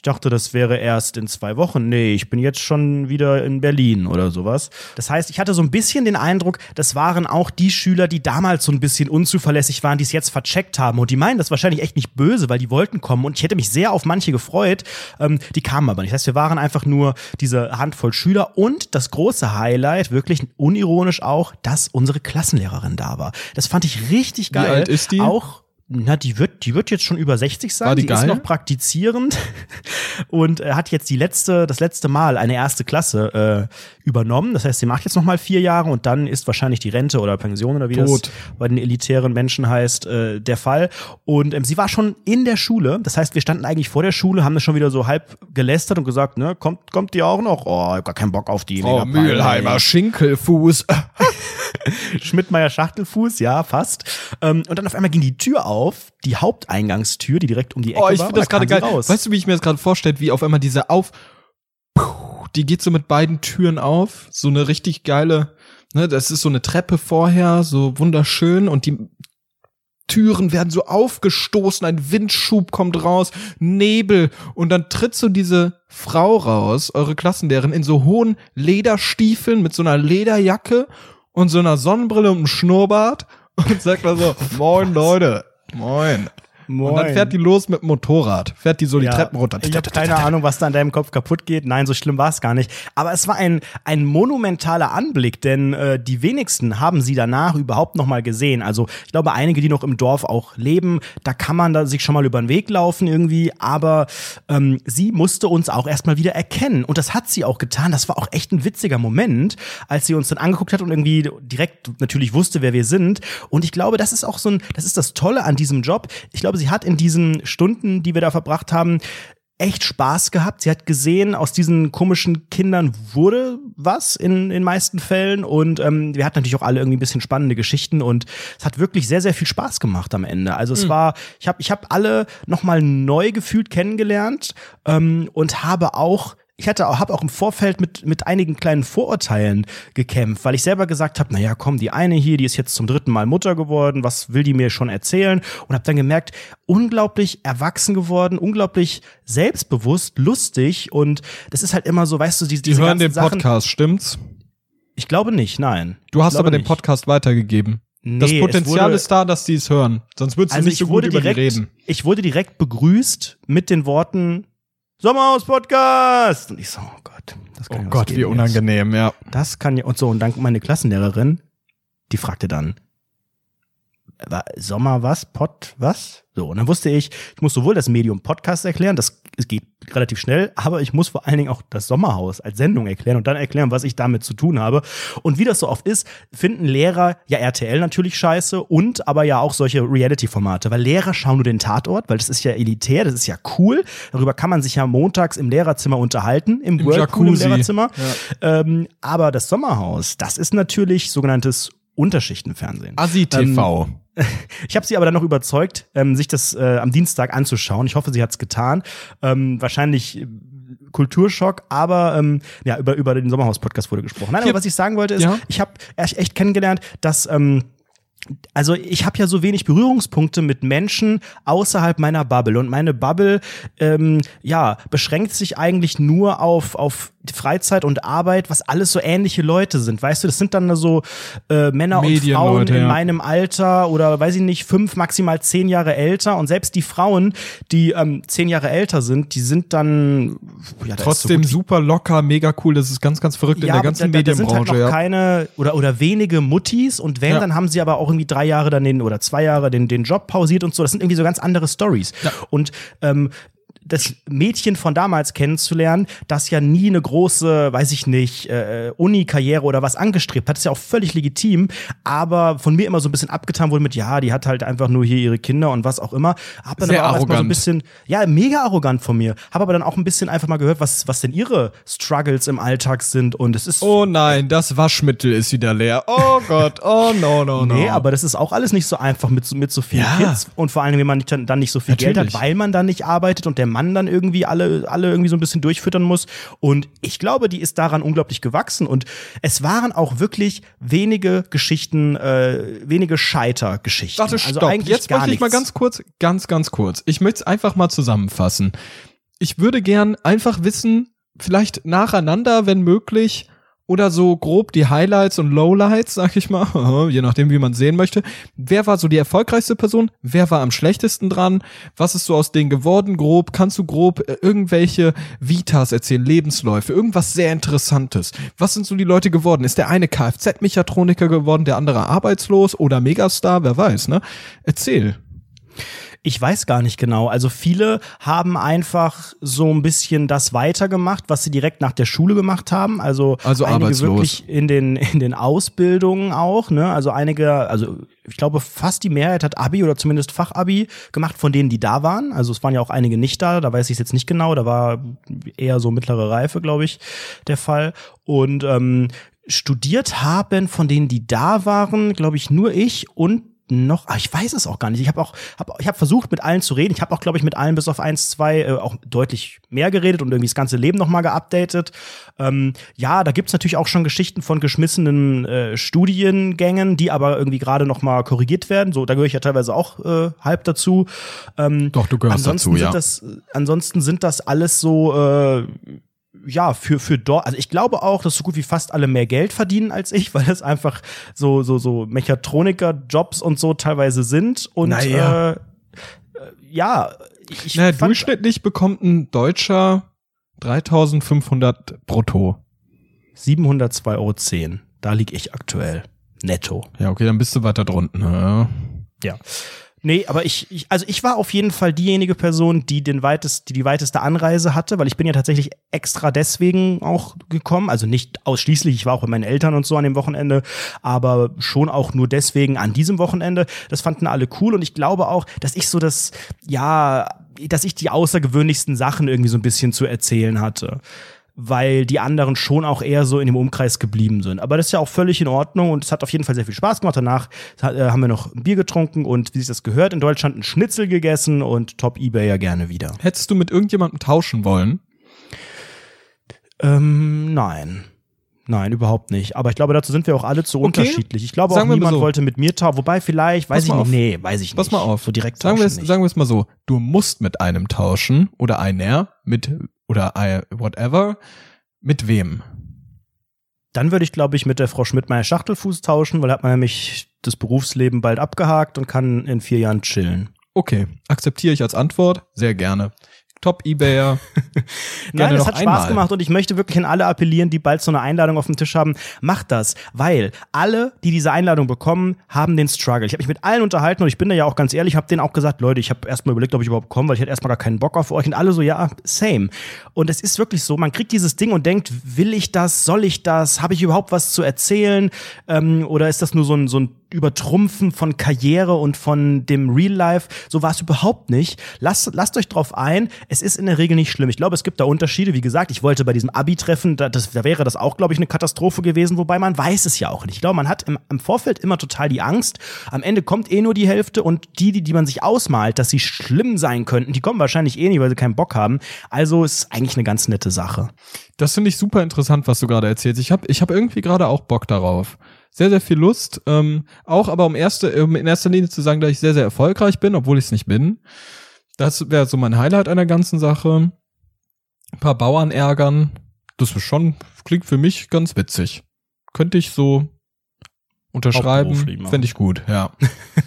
ich dachte, das wäre erst in zwei Wochen. Nee, ich bin jetzt schon wieder in Berlin oder sowas. Das heißt, ich hatte so ein bisschen den Eindruck, das waren auch die Schüler, die damals so ein bisschen unzuverlässig waren, die es jetzt vercheckt haben. Und die meinen das wahrscheinlich echt nicht böse, weil die wollten kommen. Und ich hätte mich sehr auf manche gefreut. Ähm, die kamen aber nicht. Das heißt, wir waren einfach nur diese Handvoll Schüler. Und das große Highlight, wirklich unironisch auch, dass unsere Klassenlehrerin da war. Das fand ich richtig geil. alt ist die? Auch na, die wird, die wird jetzt schon über 60 sein. War die die ist noch praktizierend <laughs> und äh, hat jetzt die letzte, das letzte Mal eine erste Klasse äh, übernommen. Das heißt, sie macht jetzt noch mal vier Jahre und dann ist wahrscheinlich die Rente oder Pension oder wie Tot. das bei den elitären Menschen heißt, äh, der Fall. Und ähm, sie war schon in der Schule. Das heißt, wir standen eigentlich vor der Schule, haben das schon wieder so halb gelästert und gesagt, ne, kommt, kommt die auch noch? Oh, ich hab gar keinen Bock auf die. Peinlich. Mühlheimer Schinkelfuß. <laughs> Schmidtmeier Schachtelfuß, ja, fast. Ähm, und dann auf einmal ging die Tür auf, die Haupteingangstür, die direkt um die Ecke Oh, ich war. finde das gerade geil. Raus. Weißt du, wie ich mir das gerade vorstelle, wie auf einmal diese auf die geht so mit beiden Türen auf, so eine richtig geile, ne, das ist so eine Treppe vorher, so wunderschön und die Türen werden so aufgestoßen, ein Windschub kommt raus, Nebel und dann tritt so diese Frau raus, eure Klassenlehrerin, in so hohen Lederstiefeln mit so einer Lederjacke und so einer Sonnenbrille und einem Schnurrbart und sagt mal so, moin Leute, moin. Und dann Moin. fährt die los mit dem Motorrad, fährt die so die Ja, Treppen runter. Ich habe keine <laughs> Ahnung, was da in deinem Kopf kaputt geht. Nein, so schlimm war es gar nicht. Aber es war ein, ein monumentaler Anblick, denn äh, die wenigsten haben sie danach überhaupt noch mal gesehen. Also ich glaube, einige, die noch im Dorf auch leben, da kann man da sich schon mal über den Weg laufen irgendwie. Aber ähm, sie musste uns auch erstmal wieder erkennen. Und das hat sie auch getan. Das war auch echt ein witziger Moment, als sie uns dann angeguckt hat und irgendwie direkt natürlich wusste, wer wir sind. Und ich glaube, das ist auch so ein, das ist das Tolle an diesem Job. Ich glaube, sie hat in diesen Stunden, die wir da verbracht haben, echt Spaß gehabt. Sie hat gesehen, aus diesen komischen Kindern wurde was in den meisten Fällen. Und ähm, wir hatten natürlich auch alle irgendwie ein bisschen spannende Geschichten und es hat wirklich sehr, sehr viel Spaß gemacht am Ende. Also es Mhm. war, ich habe ich hab alle nochmal neu gefühlt kennengelernt ähm, und habe auch ich hatte auch, habe auch im Vorfeld mit, mit einigen kleinen Vorurteilen gekämpft, weil ich selber gesagt habe, naja, komm, die eine hier, die ist jetzt zum dritten Mal Mutter geworden, was will die mir schon erzählen? Und habe dann gemerkt, unglaublich erwachsen geworden, unglaublich selbstbewusst, lustig und das ist halt immer so, weißt du, diese, Die diese hören ganzen den Sachen. Podcast, stimmt's? Ich glaube nicht, nein. Du hast aber den nicht. Podcast weitergegeben. das Nee, es Potenzial wurde- ist da, dass die es hören. Sonst würdest du Also nicht ich so gut wurde über direkt, die reden. ich wurde direkt begrüßt mit den Worten Sommerhaus Podcast und ich so, oh Gott, das kann Oh ja was Gott, geben wie jetzt. unangenehm, ja. Das kann ja und so und dann meine Klassenlehrerin, die fragte dann Sommer was, Pod was? So und dann wusste ich, ich muss sowohl das Medium Podcast erklären, das es geht relativ schnell, aber ich muss vor allen Dingen auch das Sommerhaus als Sendung erklären und dann erklären, was ich damit zu tun habe. Und wie das so oft ist, finden Lehrer ja RTL natürlich scheiße und aber ja auch solche Reality-Formate, weil Lehrer schauen nur den Tatort, weil das ist ja elitär, das ist ja cool. Darüber kann man sich ja montags im Lehrerzimmer unterhalten, im, Im Whirlpool im. Lehrerzimmer. Ähm, aber das Sommerhaus, das ist natürlich sogenanntes Unterschichtenfernsehen. Asi TV. Ähm, <laughs> ich habe sie aber dann noch überzeugt, ähm, sich das äh, am Dienstag anzuschauen. Ich hoffe, sie hat's getan. Ähm, wahrscheinlich äh, Kulturschock, aber ähm, ja, über, über den Sommerhaus-Podcast wurde gesprochen. Nein, aber was ich sagen wollte ist, Ja. ich habe echt, echt kennengelernt, dass ähm, also ich habe ja so wenig Berührungspunkte mit Menschen außerhalb meiner Bubble und meine Bubble ähm, ja beschränkt sich eigentlich nur auf auf Freizeit und Arbeit, was alles so ähnliche Leute sind, weißt du, das sind dann so äh, Männer und Frauen in ja. meinem Alter oder weiß ich nicht fünf maximal zehn Jahre älter und selbst die Frauen, die ähm, zehn Jahre älter sind, die sind dann ja, so Trotzdem wie- super locker, mega cool. Das ist ganz, ganz verrückt in der ganzen da, da, da sind halt Medienbranche. noch ja. keine oder oder wenige Muttis und wenn Ja. dann haben sie aber auch irgendwie drei Jahre dann den oder zwei Jahre den den Job pausiert und so. Das sind irgendwie so ganz andere Stories. Und ähm, das Mädchen von damals kennenzulernen, das ja nie eine große, weiß ich nicht, äh, Uni-Karriere oder was angestrebt hat, ist ja auch völlig legitim, aber von mir immer so ein bisschen abgetan wurde mit, ja, die hat halt einfach nur hier ihre Kinder und was auch immer. Hab dann Sehr aber auch erstmal so ein bisschen, ja, mega arrogant von mir. Habe aber dann auch ein bisschen einfach mal gehört, was, was denn ihre Struggles im Alltag sind und es ist Oh nein, das Waschmittel ist wieder leer. Oh Gott, oh no, no, no. Nee, aber das ist auch alles nicht so einfach mit, so- mit so vielen Ja. Kids und vor allem, wenn man nicht, dann nicht so viel Geld Natürlich. hat, weil man dann nicht arbeitet und der Mann dann irgendwie alle, alle irgendwie so ein bisschen durchfüttern muss. Und ich glaube, die ist daran unglaublich gewachsen und es waren auch wirklich wenige Geschichten, äh, wenige Scheitergeschichten. Warte, also stopp. eigentlich Jetzt gar möchte ich mal nichts. ganz kurz, ganz, ganz kurz. Ich möchte es einfach mal zusammenfassen. Ich würde gern einfach wissen, vielleicht nacheinander, wenn möglich, oder so grob die Highlights und Lowlights, sag ich mal, <laughs> je nachdem, wie man sehen möchte. Wer war so die erfolgreichste Person? Wer war am schlechtesten dran? Was ist so aus denen geworden? Grob, kannst du grob äh, irgendwelche Vitas erzählen, Lebensläufe, irgendwas sehr Interessantes? Was sind so die Leute geworden? Ist der eine Kfz-Mechatroniker geworden, der andere arbeitslos oder Megastar? Wer weiß, ne? Erzähl. Ich weiß gar nicht genau. Also viele haben einfach so ein bisschen das weitergemacht, was sie direkt nach der Schule gemacht haben. Also, Also einige arbeitslos. wirklich in den, in den Ausbildungen auch, ne? Also einige, also ich glaube fast die Mehrheit hat Abi oder zumindest Fachabi gemacht von denen, die da waren. Also es waren ja auch einige nicht da, da weiß ich es jetzt nicht genau. Da war eher so mittlere Reife, glaube ich, der Fall. Und ähm, studiert haben von denen, die da waren, glaube ich, nur ich und noch, ah, ich weiß es auch gar nicht. Ich habe auch, hab, ich habe versucht, mit allen zu reden. Ich habe auch, glaube ich, mit allen bis auf eins, zwei äh, auch deutlich mehr geredet und irgendwie das ganze Leben nochmal geupdatet. Ähm, ja, da gibt's natürlich auch schon Geschichten von geschmissenen äh, Studiengängen, die aber irgendwie gerade nochmal korrigiert werden. So, da gehöre ich ja teilweise auch äh, halb dazu. Ähm, Doch, du gehörst ansonsten dazu, ja. Sind das, ansonsten sind das alles so äh, ja, für, für dort, also ich glaube auch, dass so gut wie fast alle mehr Geld verdienen als ich, weil das einfach so, so, so Mechatroniker-Jobs und so teilweise sind. Und Naja. äh, äh, ja, ich naja, durchschnittlich bekommt ein Deutscher 3500 brutto. 702,10 Euro. Da lieg ich aktuell. Netto. Ja, okay, dann bist du weiter drunten. Ja. Ja. Nee, aber ich, ich, also ich war auf jeden Fall diejenige Person, die den weitest, die die weiteste Anreise hatte, weil ich bin ja tatsächlich extra deswegen auch gekommen. Also nicht ausschließlich, ich war auch bei meinen Eltern und so an dem Wochenende, aber schon auch nur deswegen an diesem Wochenende. Das fanden alle cool und ich glaube auch, dass ich so das, ja, dass ich die außergewöhnlichsten Sachen irgendwie so ein bisschen zu erzählen hatte weil die anderen schon auch eher so in dem Umkreis geblieben sind. Aber das ist ja auch völlig in Ordnung und es hat auf jeden Fall sehr viel Spaß gemacht. Danach äh, haben wir noch ein Bier getrunken und wie sich das gehört, in Deutschland ein Schnitzel gegessen und Top Ebay ja gerne wieder. Hättest du mit irgendjemandem tauschen wollen? Ähm, nein. Nein, überhaupt nicht. Aber ich glaube, dazu sind wir auch alle zu Okay. unterschiedlich. Ich glaube Sagen auch niemand so. wollte mit mir tauschen. Wobei vielleicht, weiß Pass ich nicht. auf. Nee, weiß ich nicht. Pass mal auf. So direkt sagen wir es tauschen sagen wir es mal so, du musst mit einem tauschen oder einer mit oder I, whatever. Mit wem? Dann würde ich, glaube ich, mit der Frau Schmidt meine Schachtelfuß tauschen, weil hat man nämlich das Berufsleben bald abgehakt und kann in vier Jahren chillen. Okay, akzeptiere ich als Antwort. Sehr gerne. Top Ebayer. <laughs> Gerne Nein, es hat Spaß einmal. gemacht und ich möchte wirklich an alle appellieren, die bald so eine Einladung auf dem Tisch haben. Macht das, weil alle, die diese Einladung bekommen, haben den Struggle. Ich habe mich mit allen unterhalten und ich bin da ja auch ganz ehrlich, habe denen auch gesagt, Leute, ich habe erstmal überlegt, ob ich überhaupt komme, weil ich hatte erstmal gar keinen Bock auf euch und alle so, ja, same. Und es ist wirklich so, man kriegt dieses Ding und denkt, will ich das, soll ich das, habe ich überhaupt was zu erzählen ähm, oder ist das nur so ein, so ein Übertrumpfen von Karriere und von dem Real Life. So war es überhaupt nicht. Lasst, lasst euch drauf ein. Es ist in der Regel nicht schlimm. Ich glaube, es gibt da Unterschiede. Wie gesagt, ich wollte bei diesem Abi-Treffen, da, das, da wäre das auch, glaube ich, eine Katastrophe gewesen, wobei man weiß es ja auch nicht. Ich glaube, man hat im, im Vorfeld immer total die Angst. Am Ende kommt eh nur die Hälfte und die, die, die man sich ausmalt, dass sie schlimm sein könnten, die kommen wahrscheinlich eh nicht, weil sie keinen Bock haben. Also ist eigentlich eine ganz nette Sache. Das finde ich super interessant, was du gerade erzählst. Ich habe ich hab irgendwie gerade auch Bock darauf. Sehr, sehr viel Lust. Ähm, auch aber um erste, um in erster Linie zu sagen, dass ich sehr, sehr erfolgreich bin, obwohl ich es nicht bin. Das wäre so mein Highlight einer ganzen Sache. Ein paar Bauern ärgern. Das ist schon, klingt für mich ganz witzig. Könnte ich so unterschreiben. Fände ich gut, ja.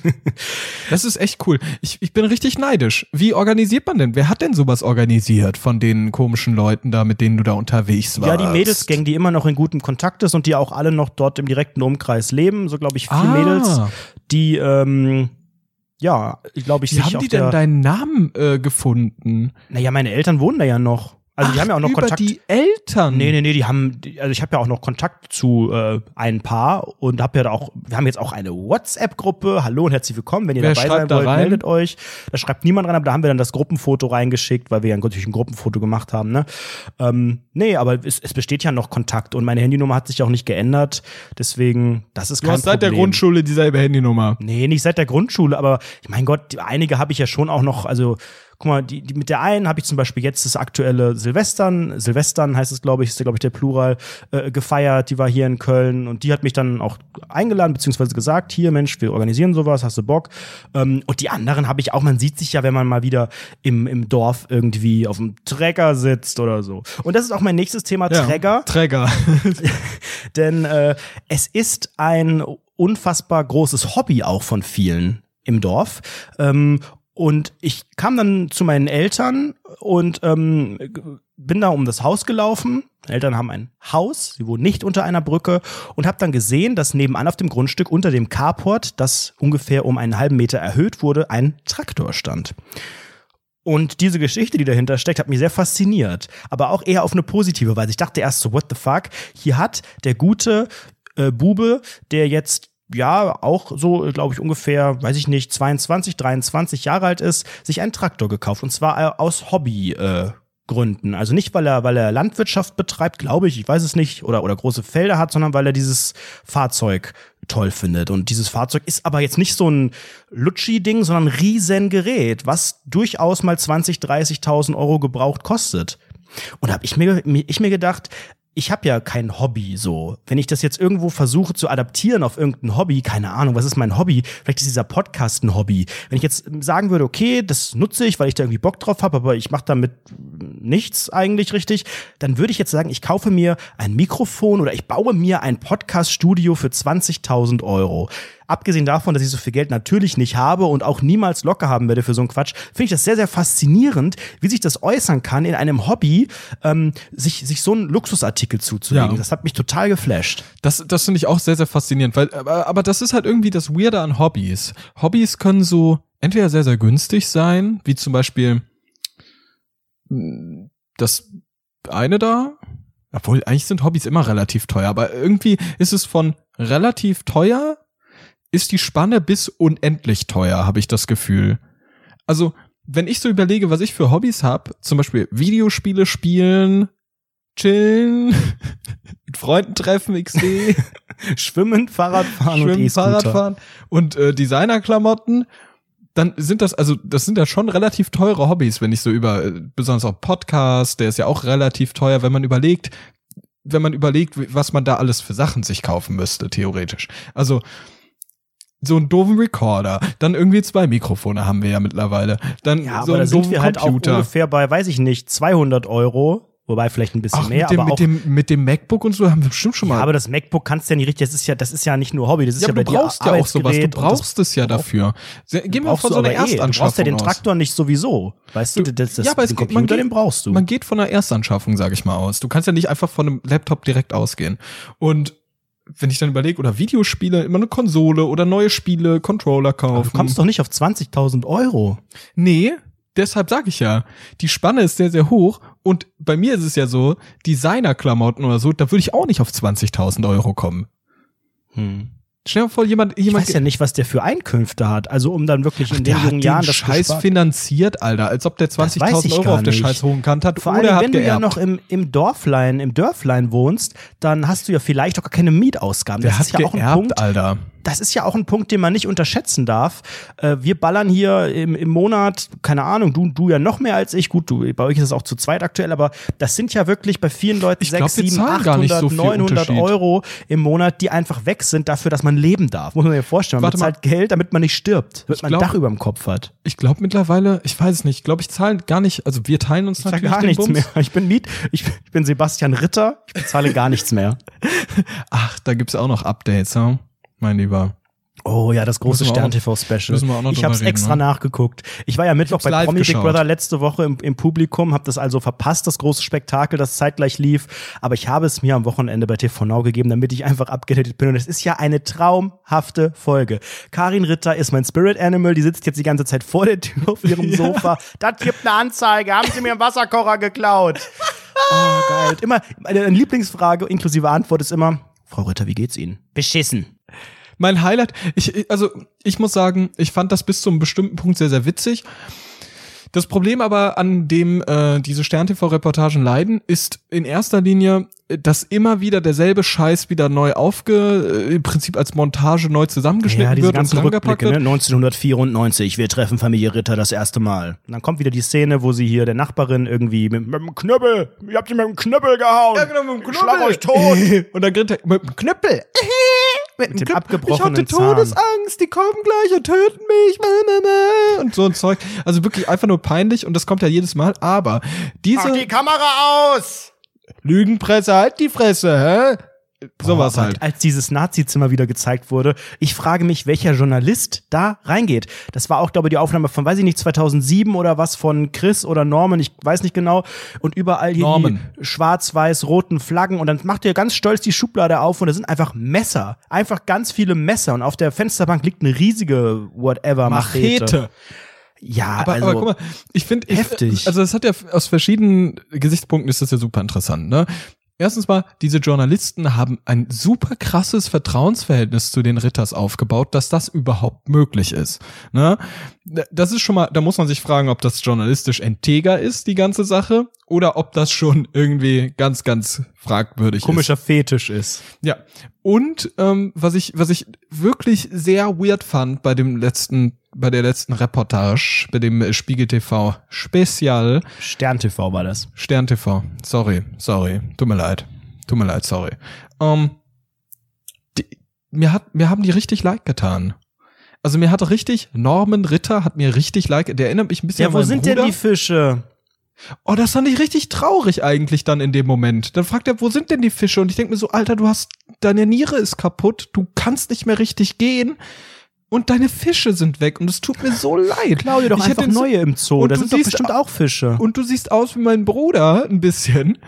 <laughs> das ist echt cool. Ich, ich bin richtig neidisch. Wie organisiert man denn? Wer hat denn sowas organisiert von den komischen Leuten da, mit denen du da unterwegs warst? Ja, die Mädelsgang, die immer noch in gutem Kontakt ist und die auch alle noch dort im direkten Umkreis leben. So, glaube ich, vier Ah. Mädels, die, ähm, ja, ich glaube, ich Wie haben die denn deinen Namen äh, gefunden? Naja, meine Eltern wohnen da ja noch. Also die Ach, haben ja auch noch über Kontakt. die Eltern? Nee, nee, nee, die haben, die- also ich habe ja auch noch Kontakt zu äh, ein paar und habe ja da auch, wir haben jetzt auch eine WhatsApp-Gruppe. Hallo und herzlich willkommen. Wenn ihr Wer dabei sein da wollt, rein? meldet euch. Da schreibt niemand rein, aber da haben wir dann das Gruppenfoto reingeschickt, weil wir ja natürlich ein Gruppenfoto gemacht haben. Ne? Ähm, nee, aber es, es besteht ja noch Kontakt und meine Handynummer hat sich auch nicht geändert. Deswegen, das ist Du kein hast seit der Problem. Grundschule dieselbe Handynummer. Nee, nicht seit der Grundschule, aber mein Gott, die- einige habe ich ja schon auch noch, also guck mal, die, die mit der einen habe ich zum Beispiel jetzt das aktuelle Silvestern, Silvestern heißt es, glaube ich, ist glaube ich der Plural, äh, gefeiert, die war hier in Köln und die hat mich dann auch eingeladen, beziehungsweise gesagt, hier Mensch, wir organisieren sowas, hast du Bock? Ähm, und die anderen habe ich auch, man sieht sich ja, wenn man mal wieder im, im Dorf irgendwie auf dem Träger sitzt oder so. Und das ist auch mein nächstes Thema, Träger. Träger. <laughs> <laughs> Denn äh, es ist ein unfassbar großes Hobby auch von vielen im Dorf. Ähm, und ich kam dann zu meinen Eltern und ähm, bin da um das Haus gelaufen. Meine Eltern haben ein Haus, sie wohnen nicht unter einer Brücke und habe dann gesehen, dass nebenan auf dem Grundstück unter dem Carport, das ungefähr um einen halben Meter erhöht wurde, ein Traktor stand. Und diese Geschichte, die dahinter steckt, hat mich sehr fasziniert. Aber auch eher auf eine positive Weise. Ich dachte erst so, what the fuck? Hier hat der gute äh, Bube, der jetzt ja auch so, glaube ich, ungefähr, weiß ich nicht, 22, 23 Jahre alt ist, sich einen Traktor gekauft. Und zwar äh, aus Hobby. Äh, Gründen. Also nicht, weil er, weil er Landwirtschaft betreibt, glaube ich, ich weiß es nicht, oder, oder große Felder hat, sondern weil er dieses Fahrzeug toll findet. Und dieses Fahrzeug ist aber jetzt nicht so ein Lutschi-Ding, sondern ein riesen Gerät, was durchaus mal 20, 30.000 Euro gebraucht kostet. Und da habe ich mir- ich mir gedacht, ich habe ja kein Hobby so. Wenn ich das jetzt irgendwo versuche zu adaptieren auf irgendein Hobby, keine Ahnung, was ist mein Hobby? Vielleicht ist dieser Podcast ein Hobby. Wenn ich jetzt sagen würde, okay, das nutze ich, weil ich da irgendwie Bock drauf habe, aber ich mache damit nichts eigentlich richtig, dann würde ich jetzt sagen, ich kaufe mir ein Mikrofon oder ich baue mir ein Podcast-Studio für 20.000 Euro. Abgesehen davon, dass ich so viel Geld natürlich nicht habe und auch niemals locker haben werde für so einen Quatsch, finde ich das sehr, sehr faszinierend, wie sich das äußern kann, in einem Hobby ähm, sich, sich so einen Luxusartikel zuzulegen. Ja. Das hat mich total geflasht. Das, das finde ich auch sehr, sehr faszinierend, weil, aber, aber das ist halt irgendwie das Weirde an Hobbys. Hobbys können so entweder sehr, sehr günstig sein, wie zum Beispiel mh, das eine da. Obwohl, eigentlich sind Hobbys immer relativ teuer, aber irgendwie ist es von relativ teuer, ist die Spanne bis unendlich teuer, habe ich das Gefühl. Also, wenn ich so überlege, was ich für Hobbys habe, zum Beispiel Videospiele spielen, chillen, <laughs> mit Freunden treffen, XD, <laughs> Schwimmen, Fahrradfahren und Schwimmen, E-Scooter. Fahrradfahren und äh, Designerklamotten, dann sind das, also das sind ja schon relativ teure Hobbys, wenn ich so über, äh, besonders auch Podcast, der ist ja auch relativ teuer, wenn man überlegt, wenn man überlegt, was man da alles für Sachen sich kaufen müsste, theoretisch. Also so einen doofen Recorder, dann irgendwie zwei Mikrofone haben wir ja mittlerweile, dann Ja, so aber da einen sind doofen wir halt auch ungefähr bei, weiß ich nicht, 200 Euro. Wobei vielleicht ein bisschen Ach, mehr, mit dem, aber mit, auch dem, mit dem MacBook und so haben wir bestimmt schon mal. ja, aber das MacBook kannst du ja nicht richtig, das ist ja, das ist ja nicht nur Hobby, das ist ja, ja, bei du dir brauchst ja auch sowas. Du brauchst es ja dafür. Gehen wir brauchst von du so einer eh. Du Erstanschaffung brauchst ja den aus. Traktor nicht sowieso. Weißt du, das, das, ja, aber es den geht, Computer, man geht, den brauchst du. Man geht von einer Erstanschaffung, sage ich mal, aus. Du kannst ja nicht einfach von einem Laptop direkt ausgehen. Und wenn ich dann überlege, oder Videospiele, immer eine Konsole oder neue Spiele, Controller kaufen. du kommst doch nicht auf 20.000 Euro. Nee, deshalb sage ich ja, die Spanne ist sehr, sehr hoch. Und bei mir ist es ja so, Designerklamotten oder so, da würde ich auch nicht auf 20.000 Euro kommen. Hm. Stell dir vor, jemand, Ich jemand weiß ja nicht, was der für Einkünfte hat. Also um dann wirklich in den jungen Jahren das Scheiß gespart- finanziert, Alter, als ob der weiß 20.000 ich Euro auf der scheiß hohen Kante hat Vor allem, hat wenn du ja geerbt. noch im, im Dorflein, im Dörflein wohnst, dann hast du ja vielleicht auch gar keine Mietausgaben. der das hat ist ja auch ein geerbt, Punkt. Alter. Das ist ja auch ein Punkt, den man nicht unterschätzen darf. Äh, wir ballern hier im, im Monat, keine Ahnung, du, du ja noch mehr als ich. Gut, du, bei euch ist es auch zu zweit aktuell, aber das sind ja wirklich bei vielen Leuten Ich glaub, 6, wir 7, zahlen 800, gar nicht so viel 900 Unterschied. Euro im Monat, die einfach weg sind dafür, dass man leben darf. Muss man sich vorstellen. Man Warte mal. bezahlt Geld, damit man nicht stirbt, damit Ich man glaub- ein Dach über dem Kopf hat. Ich glaube mittlerweile, ich weiß es nicht, ich glaube, ich zahle gar nicht, also wir teilen uns Ich natürlich gar den nichts Bums. mehr. Ich bin Miet, ich, ich bin Sebastian Ritter, ich bezahle gar nichts mehr. <laughs> Ach, da gibt's auch noch Updates, ja? Mein Lieber. Oh ja, das große Stern-TV-Special. müssen wir auch noch Ich habe es extra ne? nachgeguckt. Ich war ja Mittwoch bei Promi Big. Brother letzte Woche im, im Publikum, habe das also verpasst, das große Spektakel, das zeitgleich lief. Aber ich habe es mir am Wochenende bei TV Now gegeben, damit ich einfach abgedatet bin. Und es ist ja eine traumhafte Folge. Karin Ritter ist mein Spirit Animal, die sitzt jetzt die ganze Zeit vor der Tür auf ihrem <laughs> Sofa. Das gibt eine Anzeige, haben sie mir einen Wasserkocher geklaut. Oh, geil. Immer, meine Lieblingsfrage inklusive Antwort ist immer, Frau Ritter, wie geht's Ihnen? Beschissen. Mein Highlight, ich, also ich muss sagen, ich fand das bis zu einem bestimmten Punkt sehr, sehr witzig. Das Problem aber, an dem äh, diese Stern-TV-Reportagen leiden, ist in erster Linie, dass immer wieder derselbe Scheiß wieder neu aufge, äh, im Prinzip als Montage neu zusammengeschnitten Ja, diese wird und ganzen drangepackt Rückblicke, ne? wird. 1994, wir treffen Familie Ritter das erste Mal. Und dann kommt wieder die Szene, wo sie hier der Nachbarin irgendwie mit, mit dem Knüppel, ihr habt sie mit dem Knüppel gehauen. Ja, genau, mit dem Ich schlag euch tot. <laughs> und dann grinnt er mit dem Knüppel. <laughs> mit dem Ich hatte abgebrochenen Zahn. Todesangst, die kommen gleich und töten mich. Und so ein Zeug. Also wirklich einfach nur peinlich und das kommt ja jedes Mal. Aber diese Mach die Kamera aus! Lügenpresse, halt die Fresse, hä? Sowas halt. Als dieses Nazi-Zimmer wieder gezeigt wurde, ich frage mich, welcher Journalist da reingeht. Das war auch, glaube ich, die Aufnahme von, weiß ich nicht, 2007 oder was von Chris oder Norman, ich weiß nicht genau. Und überall hier Norman. die schwarz-weiß-roten Flaggen. Und dann macht ihr ganz stolz die Schublade auf und da sind einfach Messer. Einfach ganz viele Messer. Und auf der Fensterbank liegt eine riesige, whatever, Machete. Ja, Aber, also, aber guck mal, ich finde, heftig. Also das hat ja aus verschiedenen Gesichtspunkten ist das ja super interessant, ne? Erstens mal, diese Journalisten haben ein super krasses Vertrauensverhältnis zu den Ritters aufgebaut, dass das überhaupt möglich ist. Ne? Das ist schon mal, da muss man sich fragen, ob das journalistisch integer ist, die ganze Sache, oder ob das schon irgendwie ganz, ganz fragwürdig ist. komischer Fetisch ist. Ja. Und ähm, was ich, was ich wirklich sehr weird fand bei dem letzten, bei der letzten Reportage, bei dem Spiegel TV Spezial, Stern TV war das. Stern TV. Sorry, sorry, tut mir leid, tut mir leid, sorry. Ähm, die, mir hat, mir haben die richtig leid getan. Also mir hat richtig Norman Ritter hat mir richtig leid. Der erinnert mich ein bisschen Ja, an wo meinen sind Bruder. denn die Fische? Oh, das fand ich richtig traurig eigentlich dann in dem Moment. Dann fragt er, wo sind denn die Fische? Und ich denke mir so, Alter, du hast, deine Niere ist kaputt, du kannst nicht mehr richtig gehen und deine Fische sind weg und es tut mir so leid. Klau dir doch Ich einfach neue im Zoo. Und Da sind doch bestimmt au- auch Fische. Und du siehst aus wie mein Bruder ein bisschen.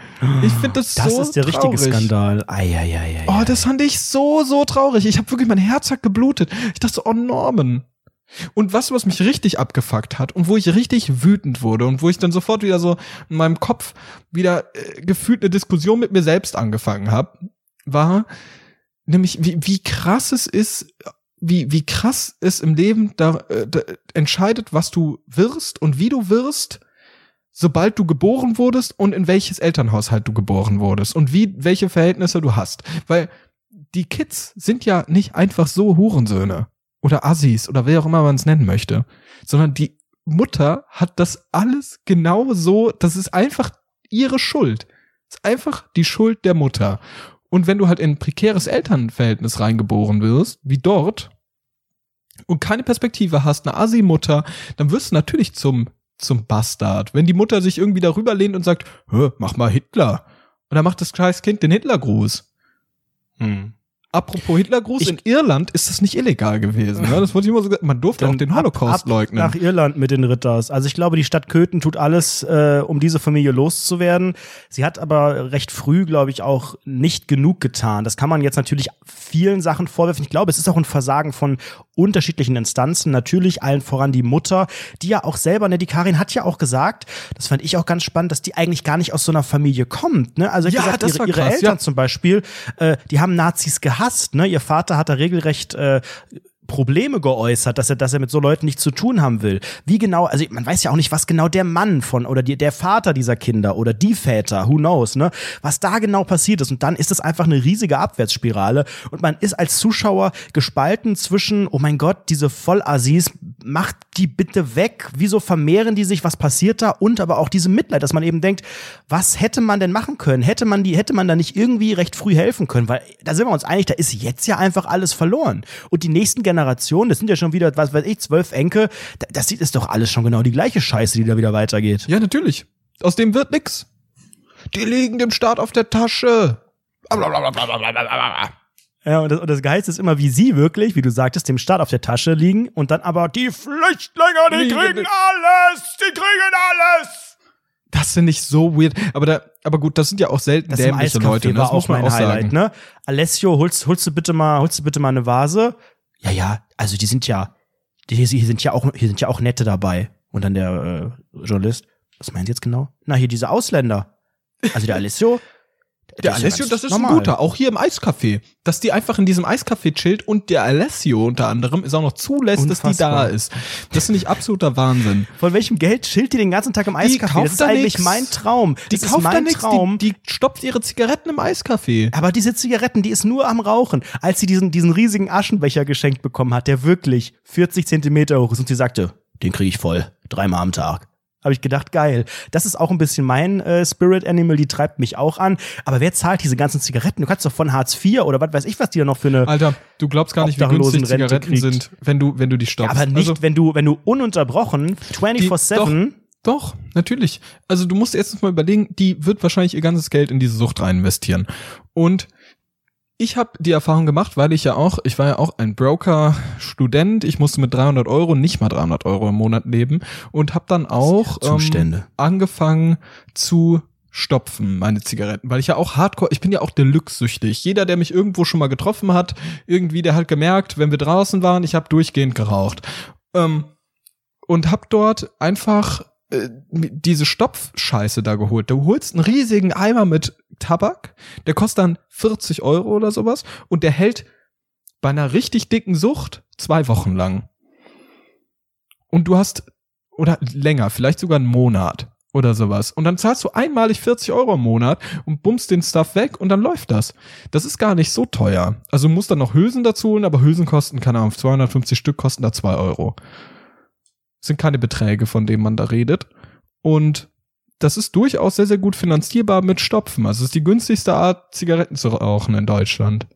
Ich finde das, Das so ist der richtige traurig. Skandal. Eieiei. Oh, das fand ich so, so traurig. Ich habe wirklich, mein Herz hat geblutet. Ich dachte so, oh Norman. Und was, was mich richtig abgefuckt hat und wo ich richtig wütend wurde und wo ich dann sofort wieder so in meinem Kopf wieder äh, gefühlt eine Diskussion mit mir selbst angefangen habe, war nämlich, wie, wie krass es ist, wie, wie krass es im Leben da, äh, da entscheidet, was du wirst und wie du wirst, sobald du geboren wurdest und in welches Elternhaushalt du geboren wurdest und wie, welche Verhältnisse du hast. Weil die Kids sind ja nicht einfach so Hurensöhne oder Assis oder wer auch immer man es nennen möchte, sondern die Mutter hat das alles genau so, das ist einfach ihre Schuld. Das ist einfach die Schuld der Mutter. Und wenn du halt in ein prekäres Elternverhältnis reingeboren wirst, wie dort, und keine Perspektive hast, eine Assi-Mutter, dann wirst du natürlich zum zum Bastard. Wenn die Mutter sich irgendwie darüber lehnt und sagt, mach mal Hitler. Und dann macht das scheiß Kind den Hitlergruß. Hm. Apropos Hitlergruß, Ich- in Irland ist das nicht illegal gewesen. Ne? Das wurde immer so gesagt. Man durfte auch den Holocaust ab, leugnen. Nach Irland mit den Ritters. Also ich glaube, die Stadt Köthen tut alles, äh, um diese Familie loszuwerden. Sie hat aber recht früh, glaube ich, auch nicht genug getan. Das kann man jetzt natürlich vielen Sachen vorwerfen. Ich glaube, es ist auch ein Versagen von unterschiedlichen Instanzen. Natürlich allen voran die Mutter, die ja auch selber, ne, die Karin hat ja auch gesagt, das fand ich auch ganz spannend, dass die eigentlich gar nicht aus so einer Familie kommt. Ne? Also ich Ja, gesagt, das ihre, ihre krass, Eltern ja. zum Beispiel, äh, die haben Nazis gehasst. Ne? Ihr Vater hat da regelrecht äh, Probleme geäußert, dass er, dass er mit so Leuten nichts zu tun haben will. Wie genau, also man weiß ja auch nicht, was genau der Mann von oder die, der Vater dieser Kinder oder die Väter, who knows, ne, was da genau passiert ist. Und dann ist es einfach eine riesige Abwärtsspirale und man ist als Zuschauer gespalten zwischen, oh mein Gott, diese Vollassis, macht die bitte weg, wieso vermehren die sich, was passiert da? Und aber auch diese Mitleid, dass man eben denkt, was hätte man denn machen können? Hätte man die, hätte man da nicht irgendwie recht früh helfen können? Weil da sind wir uns einig, da ist jetzt ja einfach alles verloren. Und die nächsten Generationen, das sind ja schon wieder, was weiß ich, zwölf Enkel, da- das sieht ist doch alles schon genau die gleiche Scheiße, die da wieder weitergeht. Ja, natürlich. Aus dem wird nix. Die liegen dem Staat auf der Tasche. Ja, und das, und das Geilste ist immer, wie sie wirklich, wie du sagtest, dem Staat auf der Tasche liegen und dann aber die Flüchtlinge, die kriegen alles, die kriegen alles. Das finde ich so weird. Aber da, aber gut, das sind ja auch selten Das dämliche Leute. ne? Das muss auch man auch Highlight, sagen. ne? Alessio, holst, holst du bitte mal, holst du bitte mal eine Vase? Ja, ja, also die sind ja, die, hier sind ja auch, hier sind ja auch nette dabei. Und dann der äh, Journalist, was meinen Sie jetzt genau? Na, hier diese Ausländer. Also der Alessio. Der ja Alessio, das ist normal. ein guter. Auch hier im Eiscafé. Dass die einfach in diesem Eiscafé chillt und der Alessio unter anderem ist auch noch zulässt, dass die da Unfassbar. ist. Das finde ich absoluter Wahnsinn. Von welchem Geld chillt die den ganzen Tag im Eiscafé? Das ist da eigentlich nix. mein Traum. Die das kauft da mein nichts. Traum. Die, die stopft ihre Zigaretten im Eiscafé. Aber diese Zigaretten, die ist nur am Rauchen. Als sie diesen, diesen riesigen Aschenbecher geschenkt bekommen hat, der wirklich 40 Zentimeter hoch ist und sie sagte, den kriege ich voll. Dreimal am Tag. Habe ich gedacht, geil. Das ist auch ein bisschen mein äh, Spirit Animal, die treibt mich auch an. Aber wer zahlt diese ganzen Zigaretten? Du kannst doch von Hartz IV oder was weiß ich, was die da noch für eine. Alter, du glaubst gar nicht, wie günstig Zigaretten kriegt. sind, wenn du, wenn du die stoppst. aber nicht, Also- wenn du, wenn du ununterbrochen 24-7. Doch, natürlich. Also du musst erstens mal überlegen, die wird wahrscheinlich ihr ganzes Geld in diese Sucht rein investieren. Und ich habe die Erfahrung gemacht, weil ich ja auch, ich war ja auch ein Broker-Student, ich musste mit 300 Euro, nicht mal 300 Euro im Monat leben und habe dann auch ähm, angefangen zu stopfen, meine Zigaretten, weil ich ja auch Hardcore, ich bin ja auch Deluxe-süchtig. Jeder, der mich irgendwo schon mal getroffen hat, irgendwie, der hat gemerkt, wenn wir draußen waren, ich habe durchgehend geraucht. Ähm, und hab dort einfach äh, diese Stopfscheiße da geholt. Du holst einen riesigen Eimer mit Tabak, der kostet dann 40 Euro oder sowas und der hält bei einer richtig dicken Sucht zwei Wochen lang. Und du hast, oder länger, vielleicht sogar einen Monat oder sowas. Und dann zahlst du einmalig 40 Euro im Monat und bummst den Stuff weg und dann läuft das. Das ist gar nicht so teuer. Also du musst dann noch Hülsen dazu holen, aber Hülsen kosten, keine Ahnung, 250 Stück kosten da zwei Euro sind keine Beträge, von denen man da redet. Und das ist durchaus sehr, sehr gut finanzierbar mit Stopfen. Also es ist die günstigste Art, Zigaretten zu rauchen in Deutschland.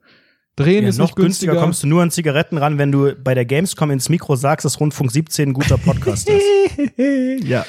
Drehen Ja, ist noch nicht günstiger günstiger. kommst du nur an Zigaretten ran, wenn du bei der Gamescom ins Mikro sagst, dass Rundfunk 17 ein guter Podcast ist. <laughs> ja.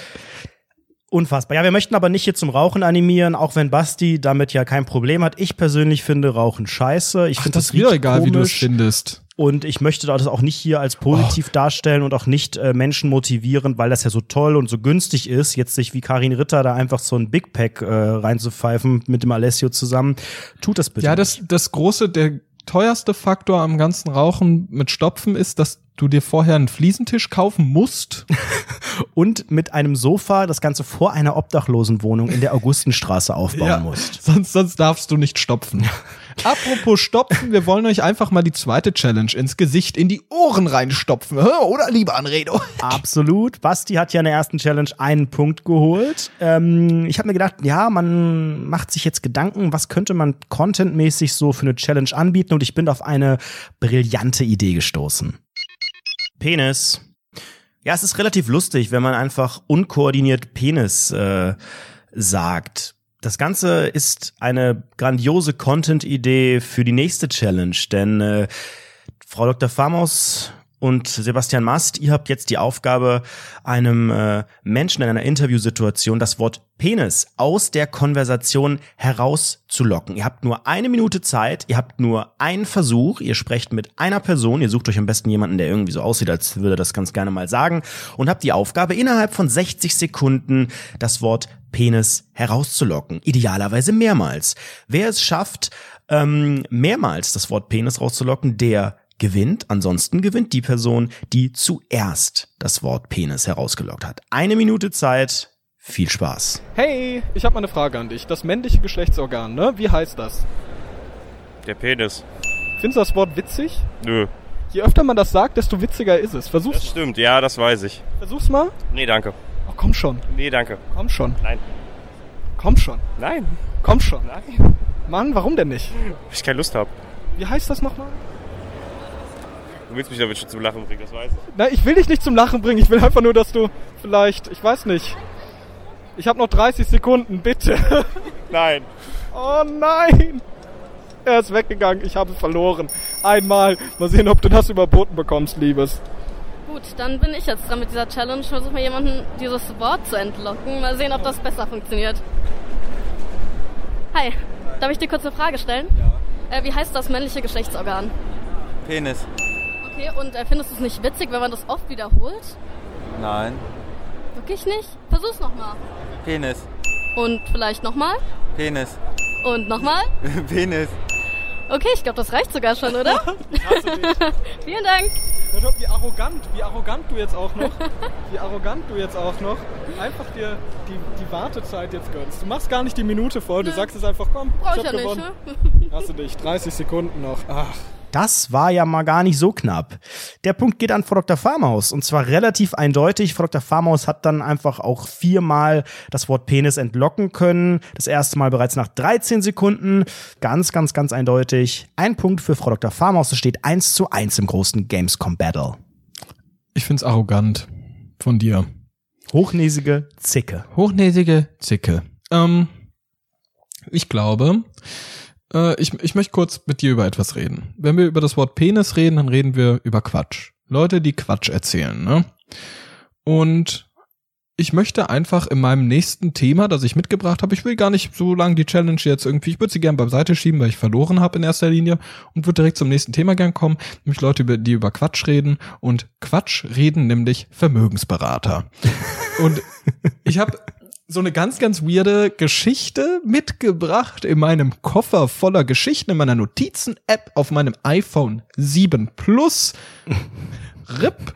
Unfassbar. Ja, wir möchten aber nicht hier zum Rauchen animieren, auch wenn Basti damit ja kein Problem hat. Ich persönlich finde Rauchen scheiße. Ich finde das das riecht egal, wie du es komisch. findest. Und ich möchte das auch nicht hier als positiv darstellen und auch nicht äh, Menschen motivieren, weil das ja so toll und so günstig ist, jetzt sich wie Karin Ritter da einfach so ein Big Pack äh, reinzupfeifen mit dem Alessio zusammen. Tut das bitte. Ja, das, das große, der teuerste Faktor am ganzen Rauchen mit Stopfen ist, dass du dir vorher einen Fliesentisch kaufen musst. <laughs> und mit einem Sofa das Ganze vor einer Obdachlosenwohnung in der Augustenstraße aufbauen Ja, musst. Sonst, sonst darfst du nicht stopfen. <laughs> Apropos stopfen, wir wollen euch einfach mal die zweite Challenge ins Gesicht, in die Ohren reinstopfen. Oder lieber Anredo? <laughs> Absolut. Basti hat ja in der ersten Challenge einen Punkt geholt. Ähm, ich habe mir gedacht, ja, man macht sich jetzt Gedanken, was könnte man contentmäßig so für eine Challenge anbieten und ich bin auf eine brillante Idee gestoßen. Penis. Ja, es ist relativ lustig, wenn man einfach unkoordiniert Penis äh, sagt. Das Ganze ist eine grandiose Content-Idee für die nächste Challenge, denn äh, Frau Dr. Famos und Sebastian Mast, ihr habt jetzt die Aufgabe, einem äh, Menschen in einer Interviewsituation das Wort Penis aus der Konversation herauszulocken. Ihr habt nur eine Minute Zeit, ihr habt nur einen Versuch, ihr sprecht mit einer Person, ihr sucht euch am besten jemanden, der irgendwie so aussieht, als würde das ganz gerne mal sagen und habt die Aufgabe, innerhalb von 60 Sekunden das Wort Penis herauszulocken. Idealerweise mehrmals. Wer es schafft, ähm, mehrmals das Wort Penis rauszulocken, der gewinnt. Ansonsten gewinnt die Person, die zuerst das Wort Penis herausgelockt hat. Eine Minute Zeit. Viel Spaß. Hey, ich habe mal eine Frage an dich. Das männliche Geschlechtsorgan, ne? Wie heißt das? Der Penis. Findest du das Wort witzig? Nö. Je öfter man das sagt, desto witziger ist es. Versuch's Das stimmt, ja, das weiß ich. Versuch's mal. Nee, danke. Oh, komm schon. Nee, danke. Komm schon. Nein. Komm schon. Nein. Komm schon. Nein. Mann, warum denn nicht? Weil ich keine Lust habe. Wie heißt das nochmal? Du willst mich damit schon zum Lachen bringen, das weiß ich. Na, ich will dich nicht zum Lachen bringen. Ich will einfach nur, dass du vielleicht, ich weiß nicht. Ich habe noch 30 Sekunden, bitte. <laughs> Nein. Oh nein. Er ist weggegangen. Ich habe verloren. Einmal. Mal sehen, ob du das überboten bekommst, Liebes. Gut, dann bin ich jetzt dran mit dieser Challenge. Versuche mal jemanden dieses Wort zu entlocken. Mal sehen, ob das besser funktioniert. Hi, darf ich dir kurz eine Frage stellen? Ja. Äh, wie heißt das männliche Geschlechtsorgan? Penis. Okay, und äh, findest du es nicht witzig, wenn man das oft wiederholt? Nein. Wirklich nicht? Versuch's nochmal. Penis. Und vielleicht nochmal? Penis. Und nochmal? <laughs> Penis. Okay, ich glaube, das reicht sogar schon, oder? <laughs> <laughs> Vielen Dank. Doch, wie arrogant, wie arrogant du jetzt auch noch, wie arrogant du jetzt auch noch einfach dir die, die Wartezeit jetzt gönnst. Du machst gar nicht die Minute voll, du sagst es einfach, komm, Brauch ich hab ja nicht, gewonnen. ne? Hast du dich, 30 Sekunden noch. Ach. Das war ja mal gar nicht so knapp. Der Punkt geht an Frau Dr. Farmaus und zwar relativ eindeutig. Frau Dr. Farmaus hat dann einfach auch viermal das Wort Penis entlocken können. Das erste Mal bereits nach 13 Sekunden. Ganz, ganz, ganz eindeutig. Ein Punkt für Frau Dr. Farmaus. Es steht 1 zu 1 im großen Gamescom Battle. Ich find's arrogant von dir. Hochnäsige Zicke. Hochnäsige Zicke. Ähm, ich glaube, äh, ich, ich möchte kurz mit dir über etwas reden. Wenn wir über das Wort Penis reden, dann reden wir über Quatsch. Leute, die Quatsch erzählen, ne? Und ich möchte einfach in meinem nächsten Thema, das ich mitgebracht habe, ich will gar nicht so lange die Challenge jetzt irgendwie, ich würde sie gerne beiseite schieben, weil ich verloren habe in erster Linie und würde direkt zum nächsten Thema gern kommen, nämlich Leute, die über Quatsch reden und Quatsch reden nämlich Vermögensberater. <laughs> und ich habe so eine ganz, ganz weirde Geschichte mitgebracht in meinem Koffer voller Geschichten, in meiner Notizen-App auf meinem iPhone 7 Plus. <laughs> RIP.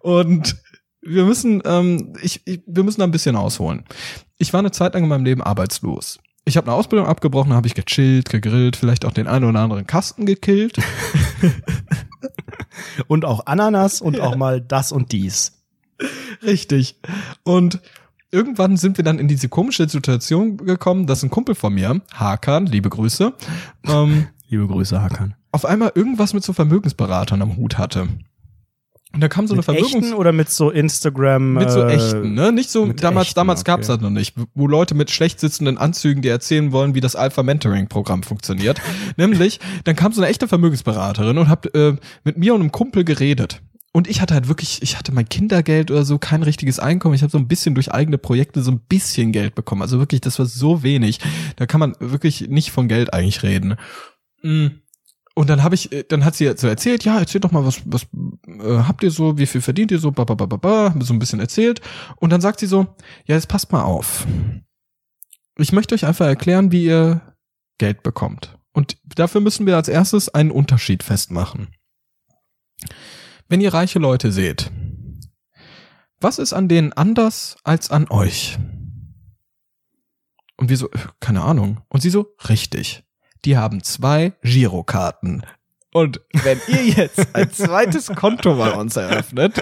Und wir müssen, ähm, ich, ich, wir müssen da ein bisschen ausholen. Ich war eine Zeit lang in meinem Leben arbeitslos. Ich habe eine Ausbildung abgebrochen, habe ich gechillt, gegrillt, vielleicht auch den einen oder anderen Kasten gekillt. <laughs> Und auch Ananas und auch mal das und dies. Richtig. Und irgendwann sind wir dann in diese komische Situation gekommen, dass ein Kumpel von mir, Hakan, liebe Grüße, ähm, <laughs> Liebe Grüße, Hakan. auf einmal irgendwas mit so Vermögensberatern am Hut hatte. Und da kam so eine mit Vermögens echten oder mit so Instagram? mit so äh, echten, ne? Nicht so damals echten, damals gab's okay. das noch nicht, wo Leute mit schlecht sitzenden Anzügen dir erzählen wollen, wie das Alpha Mentoring Programm funktioniert. <laughs> Nämlich, dann kam so eine echte Vermögensberaterin und hat äh, mit mir und einem Kumpel geredet. Und ich hatte halt wirklich, ich hatte mein Kindergeld oder so, kein richtiges Einkommen. Ich habe so ein bisschen durch eigene Projekte so ein bisschen Geld bekommen. Also wirklich, das war so wenig. Da kann man wirklich nicht von Geld eigentlich reden. Mm. Und dann habe ich, äh, dann hat sie so erzählt, ja, erzählt doch mal, was, was äh, habt ihr so, wie viel verdient ihr so, ba, ba, ba, ba, ba, so ein bisschen erzählt. Und dann sagt sie so, ja, jetzt passt mal auf. Ich möchte euch einfach erklären, wie ihr Geld bekommt. Und dafür müssen wir als erstes einen Unterschied festmachen. Wenn ihr reiche Leute seht, was ist an denen anders als an euch? Und wir so, keine Ahnung. Und sie so, richtig. Die haben zwei Girokarten. Und wenn ihr jetzt ein zweites Konto bei uns eröffnet,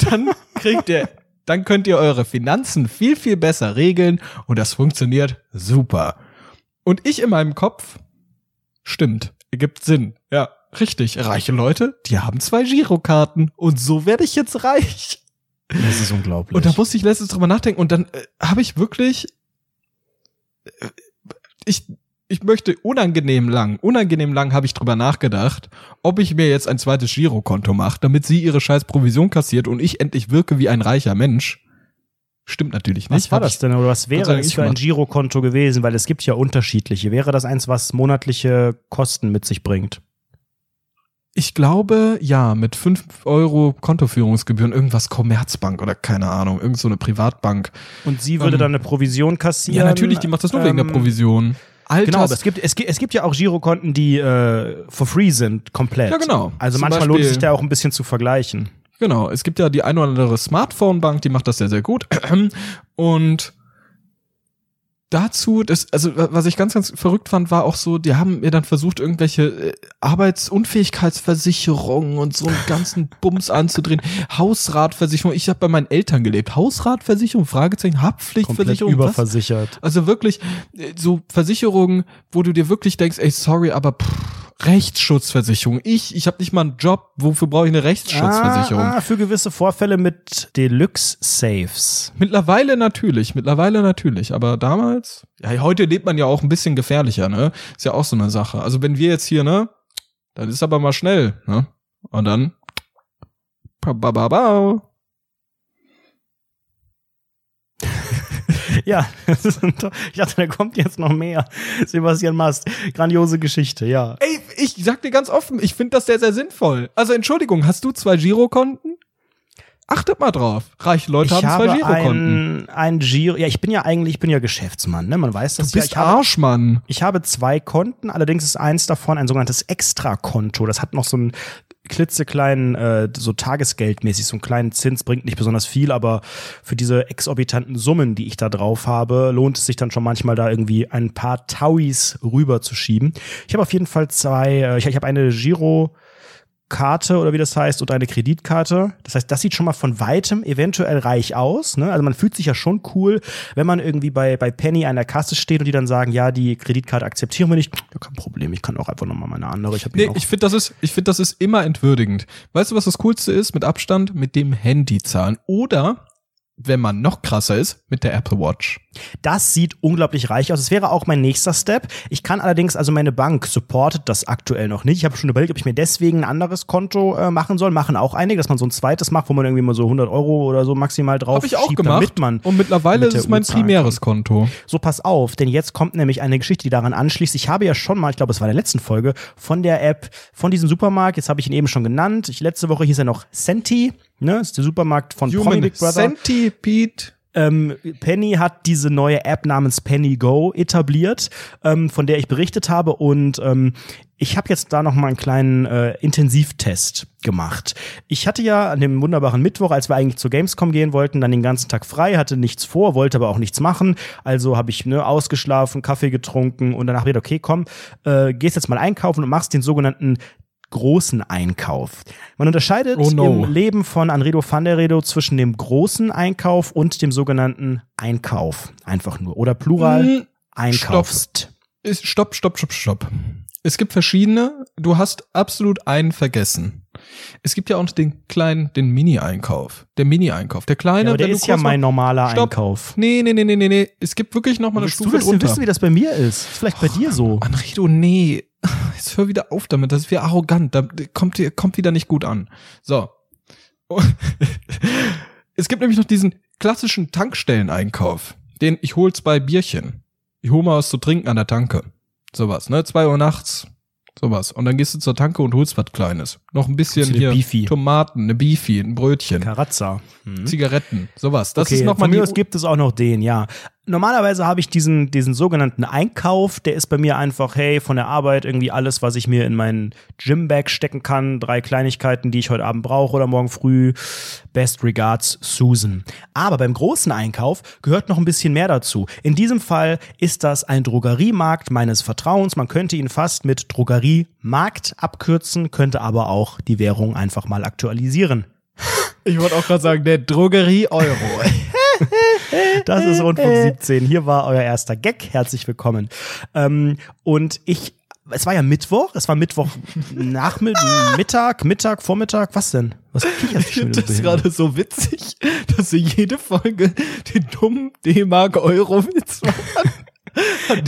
dann kriegt ihr, dann könnt ihr eure Finanzen viel, viel besser regeln und das funktioniert super. Und ich in meinem Kopf, stimmt, ergibt Sinn. Ja, richtig. Reiche Leute, die haben zwei Girokarten und so werde ich jetzt reich. Das ist unglaublich. Und da musste ich letztens drüber nachdenken und dann äh, habe ich wirklich, äh, ich, ich möchte unangenehm lang, unangenehm lang habe ich drüber nachgedacht, ob ich mir jetzt ein zweites Girokonto mache, damit sie ihre scheiß Provision kassiert und ich endlich wirke wie ein reicher Mensch. Stimmt natürlich nicht. Was war das denn oder was wäre es nicht für ein. Girokonto gewesen? Weil es gibt ja unterschiedliche. Wäre das eins, was monatliche Kosten mit sich bringt? Ich glaube, ja, mit 5 Euro Kontoführungsgebühren, irgendwas Commerzbank oder keine Ahnung, irgend so eine Privatbank. Und sie würde Ähm, dann eine Provision kassieren? Ja, natürlich, die macht das nur wegen der Ähm, Provision. Alters Genau, aber es gibt, es, gibt, es gibt ja auch Girokonten, die äh, for free sind, komplett. Ja, genau. Also Zum manchmal lohnt es sich Beispiel- da auch ein bisschen zu vergleichen. Genau, es gibt ja die ein oder andere Smartphone-Bank, die macht das sehr, sehr gut. <clears throat> Und dazu, das, also was ich ganz, ganz verrückt fand, war auch so, die haben mir dann versucht, irgendwelche äh, Arbeitsunfähigkeitsversicherungen und so einen ganzen <laughs> Bums anzudrehen. Hausratversicherung, ich habe bei meinen Eltern gelebt. Hausratversicherung, Fragezeichen, Komplett Haftpflichtversicherung. was? überversichert. Also wirklich äh, so Versicherungen, wo du dir wirklich denkst, ey, sorry, aber pff, Rechtsschutzversicherung. Ich, ich habe nicht mal einen Job, wofür brauche ich eine Rechtsschutzversicherung? Ah, ah, für gewisse Vorfälle mit Deluxe Safes. Mittlerweile natürlich, mittlerweile natürlich, aber damals, ja, heute lebt man ja auch ein bisschen gefährlicher, ne? Ist ja auch so eine Sache. Also wenn wir jetzt hier, ne, dann ist aber mal schnell, ne? Und dann ba, ba, ba, ba. Ja, ein ich dachte, da kommt jetzt noch mehr. Sebastian Mast, grandiose Geschichte, ja. Ey, ich sag dir ganz offen, ich finde das sehr, sehr sinnvoll. Also Entschuldigung, hast du zwei Girokonten? Achtet mal drauf. Reiche Leute ich haben zwei habe Girokonten. ein, ein Giro. Ja, ich bin ja eigentlich, ich bin ja Geschäftsmann, ne? Man weiß das Du bist ja. Ich habe, Arschmann. ich habe zwei Konten, allerdings ist eins davon ein sogenanntes Extrakonto. Das hat noch so einen klitzekleinen, äh, so tagesgeldmäßig, so einen kleinen Zins, bringt nicht besonders viel, aber für diese exorbitanten Summen, die ich da drauf habe, lohnt es sich dann schon manchmal da irgendwie ein paar Tauis rüber zu schieben. Ich habe auf jeden Fall zwei, äh, ich, ich habe eine Giro Karte oder wie das heißt und eine Kreditkarte. Das heißt, das sieht schon mal von weitem eventuell reich aus. Ne? Also man fühlt sich ja schon cool, wenn man irgendwie bei, bei Penny an der Kasse steht und die dann sagen, ja, die Kreditkarte akzeptieren wir nicht. Ja, kein Problem, ich kann auch einfach nochmal meine andere. Ich Nee, ich finde, das ist, ich finde, das ist immer entwürdigend. Weißt du, was das Coolste ist? Mit Abstand mit dem Handy zahlen. Oder, wenn man noch krasser ist, mit der Apple Watch. Das sieht unglaublich reich aus. Es wäre auch mein nächster Step. Ich kann allerdings, also meine Bank supportet das aktuell noch nicht. Ich habe schon überlegt, ob ich mir deswegen ein anderes Konto äh, machen soll. Machen auch einige, dass man so ein zweites macht, wo man irgendwie mal so 100 Euro oder so maximal drauf Habe ich auch schiebt, gemacht. man Und mittlerweile mit ist es mein primäres Konto. So, pass auf, denn jetzt kommt nämlich eine Geschichte, die daran anschließt. Ich habe ja schon mal, ich glaube, es war in der letzten Folge, von der App, von diesem Supermarkt, jetzt habe ich ihn eben schon genannt. Ich, letzte Woche hieß er noch Senti, ne? Das ist der Supermarkt von Promi Human Big Brother. Centipede. Ähm, Penny hat diese neue App namens Penny Go etabliert, ähm, von der ich berichtet habe und ähm, ich habe jetzt da noch mal einen kleinen äh, Intensivtest gemacht. Ich hatte ja an dem wunderbaren Mittwoch, als wir eigentlich zur Gamescom gehen wollten, dann den ganzen Tag frei, hatte nichts vor, wollte aber auch nichts machen. Also habe ich ne, ausgeschlafen, Kaffee getrunken und danach wieder, okay, komm, äh, gehst jetzt mal einkaufen und machst den sogenannten großen Einkauf. Man unterscheidet Oh no. im Leben von Anredo van der Redo zwischen dem großen Einkauf und dem sogenannten Einkauf. Einfach nur. Oder Plural Hm, einkaufst. Stopp, stopp, stopp, stopp. Es gibt verschiedene. Du hast absolut einen vergessen. Es gibt ja auch noch den kleinen, den Mini-Einkauf. Der Mini-Einkauf. Der kleine, Ja, aber der ist ja mein normaler Stopp. Einkauf. Nee, nee, nee, nee, nee, nee. Es gibt wirklich noch mal eine Willst du Stufe das drunter. wissen, wie das bei mir ist? Ist vielleicht bei dir so. Anredo, nee. <laughs> Jetzt hör wieder auf damit. Das ist wieder arrogant. Da kommt, kommt wieder nicht gut an. So. <laughs> es gibt nämlich noch diesen klassischen Tankstelleneinkauf. Den ich hol zwei Bierchen. Ich hol mal was zu trinken an der Tanke. Sowas, ne? Zwei Uhr nachts. Sowas. Und dann gehst du zur Tanke und holst was Kleines. Noch ein bisschen hier Beefy? Tomaten, eine Beefy, ein Brötchen, Karazza. Hm. Zigaretten, sowas. Das okay, ist noch mal von mir aus gibt es auch noch den, ja. Normalerweise habe ich diesen, diesen sogenannten Einkauf, der ist bei mir einfach, hey, von der Arbeit irgendwie alles, was ich mir in meinen Gymbag stecken kann, drei Kleinigkeiten, die ich heute Abend brauche oder morgen früh. Best regards, Susan. Aber beim großen Einkauf gehört noch ein bisschen mehr dazu. In diesem Fall ist das ein Drogeriemarkt meines Vertrauens. Man könnte ihn fast mit Drogeriemarkt abkürzen, könnte aber auch die Währung einfach mal aktualisieren. Ich wollte auch gerade sagen, der Drogerie-Euro. <laughs> Das ist Rundfunk 17. Hier war euer erster Gag. Herzlich willkommen. Ähm, und ich, es war ja Mittwoch. Es war Mittwoch Nachmittag, Mittag, Mittag, Vormittag. Was denn? Was kicherst du schon wieder so Das ist gerade so witzig, dass wir jede Folge den dummen D-Mark-Euro-Witz machen.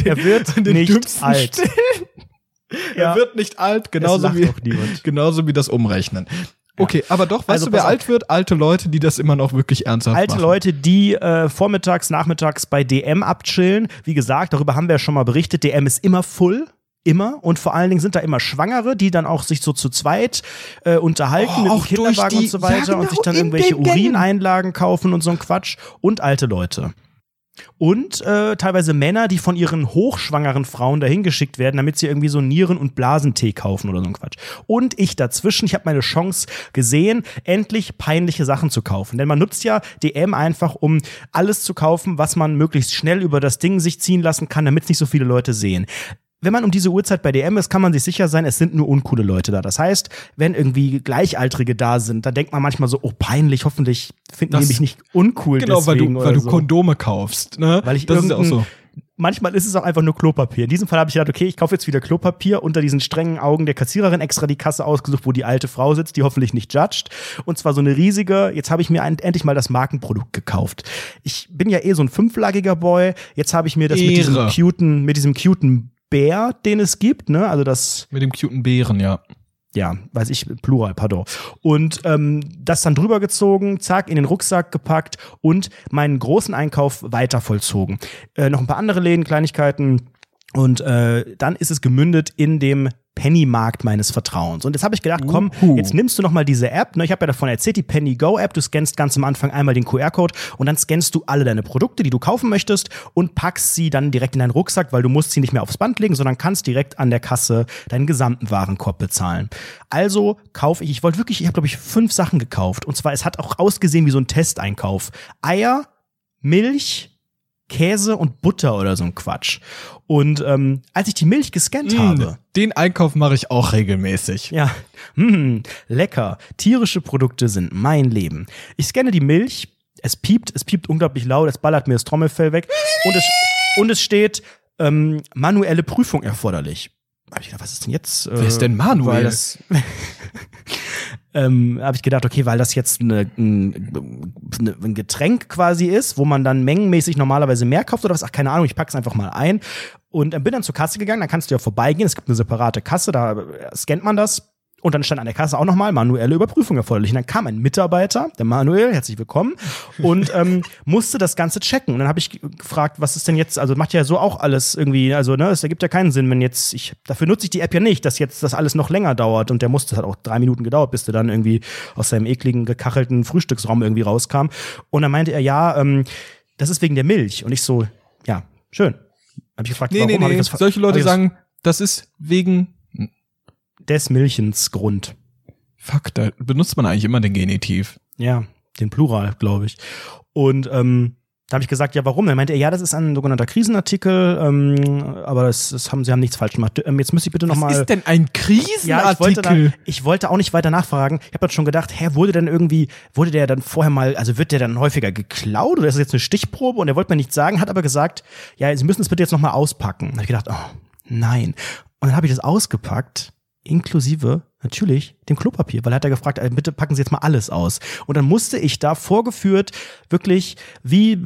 er wird den nicht dümmsten alt. Stellen. Ja. Er wird nicht alt, genauso wie, genauso wie das Umrechnen. Okay, aber doch, weißt Also du, wer alt wird? Alte Leute, die das immer noch wirklich ernsthaft Alte machen. Leute, die äh, vormittags, nachmittags bei DM abchillen. Wie gesagt, darüber haben wir ja schon mal berichtet. DM ist immer full. Immer und vor allen Dingen sind da immer Schwangere, die dann auch sich so zu zweit äh, unterhalten Oh, mit Kinderwagen die- und so weiter ja, und sich genau, dann irgendwelche. Urineinlagen kaufen und so ein Quatsch und alte Leute. Und äh, teilweise Männer, die von ihren hochschwangeren Frauen dahin geschickt werden, damit sie irgendwie so Nieren- und Blasentee kaufen oder so ein Quatsch. Und ich dazwischen, ich habe meine Chance gesehen, endlich peinliche Sachen zu kaufen. Denn man nutzt ja DM einfach, um alles zu kaufen, was man möglichst schnell über das Ding sich ziehen lassen kann, damit nicht so viele Leute sehen wenn man um diese Uhrzeit bei DM ist, kann man sich sicher sein, es sind nur uncoole Leute da. Das heißt, wenn irgendwie Gleichaltrige da sind, dann denkt man manchmal so, oh peinlich, hoffentlich finden Das- die mich nicht uncool Genau, weil du, weil du so. Kondome kaufst, ne? Weil ich das ist auch so. Manchmal ist es auch einfach nur Klopapier. In diesem Fall habe ich gedacht, okay, ich kaufe jetzt wieder Klopapier unter diesen strengen Augen der Kassiererin extra die Kasse ausgesucht, wo die alte Frau sitzt, die hoffentlich nicht judged. Und zwar so eine riesige, jetzt habe ich mir endlich mal das Markenprodukt gekauft. Ich bin ja eh so ein fünflagiger Boy. Jetzt habe ich mir das mit diesem cuten, mit diesem cuten Bär, den es gibt, ne? Also das Mit dem cuten Bären, ja. ja, weiß ich, Plural, pardon. Und ähm, das dann drüber gezogen, zack, in den Rucksack gepackt und meinen großen Einkauf weiter vollzogen. Äh, noch ein paar andere Läden, Kleinigkeiten. Und äh, dann ist es gemündet in dem Pennymarkt meines Vertrauens. Und jetzt habe ich gedacht, komm, Uhu. jetzt nimmst du noch mal diese App. Ne? Ich habe ja davon erzählt, die Penny Go App. Du scannst ganz am Anfang einmal den QR-Code und dann scannst du alle deine Produkte, die du kaufen möchtest und packst sie dann direkt in deinen Rucksack, weil du musst sie nicht mehr aufs Band legen, sondern kannst direkt an der Kasse deinen gesamten Warenkorb bezahlen. Also kaufe ich, ich wollte wirklich, ich habe glaube ich fünf Sachen gekauft. Und zwar, es hat auch ausgesehen wie so ein Testeinkauf. Eier, Milch, Käse und Butter oder so ein Quatsch. Und ähm, als ich die Milch gescannt habe, Den Einkauf mache ich auch regelmäßig. ja, hm, <laughs> lecker. Tierische Produkte sind mein Leben. Ich scanne die Milch, es piept, es piept unglaublich laut, es ballert mir das Trommelfell weg und es, und es steht ähm, manuelle Prüfung erforderlich. Hab ich gedacht, was ist denn jetzt? Wer ist denn Manuel? Weil das, <laughs> ähm, habe ich gedacht, okay, weil das jetzt eine, ein, eine, ein Getränk quasi ist, wo man dann mengenmäßig normalerweise mehr kauft oder was, ach keine Ahnung, ich pack's einfach mal ein. Und bin dann zur Kasse gegangen, dann kannst du ja vorbeigehen, es gibt eine separate Kasse, da scannt man das und dann stand an der Kasse auch nochmal manuelle Überprüfung erforderlich. Und dann kam ein Mitarbeiter, der Manuel, herzlich willkommen, und ähm, <laughs> musste das Ganze checken. Und dann habe ich gefragt, was ist denn jetzt, also macht ja so auch alles irgendwie, also ne, es ergibt ja keinen Sinn, wenn jetzt, ich, dafür nutze ich die App ja nicht, dass jetzt das alles noch länger dauert. Und der musste, das hat auch drei Minuten gedauert, bis der dann irgendwie aus seinem ekligen, gekachelten Frühstücksraum irgendwie rauskam. Und dann meinte er, ja, ähm, das ist wegen der Milch. Und ich so, ja, schön. Hab ich gefragt, Nee, warum nee, nee. ich das, Solche Leute sagen, das ist wegen. Des Milchens Grund. Fuck, da benutzt man eigentlich immer den Genitiv. Ja, den Plural, glaube ich. Und ähm, da habe ich gesagt, ja, warum? Dann meinte er, ja, das ist ein sogenannter Krisenartikel, ähm, aber das, das haben, sie haben nichts falsch gemacht. Ähm, jetzt müsste ich bitte noch mal. Was ist denn ein Ja, ich wollte, Krisenartikel? dann, ich wollte auch nicht weiter nachfragen. Ich habe dann schon gedacht, hä, wurde denn irgendwie, wurde der dann vorher mal, also wird der dann häufiger geklaut oder ist das jetzt eine Stichprobe? Und er wollte mir nichts sagen, hat aber gesagt, ja, Sie müssen es bitte jetzt noch mal auspacken. Da habe ich gedacht, oh, nein. Und dann habe ich das ausgepackt, inklusive natürlich dem Klopapier, weil er hat ja gefragt, äh, bitte packen Sie jetzt mal alles aus. Und dann musste ich da vorgeführt, wirklich wie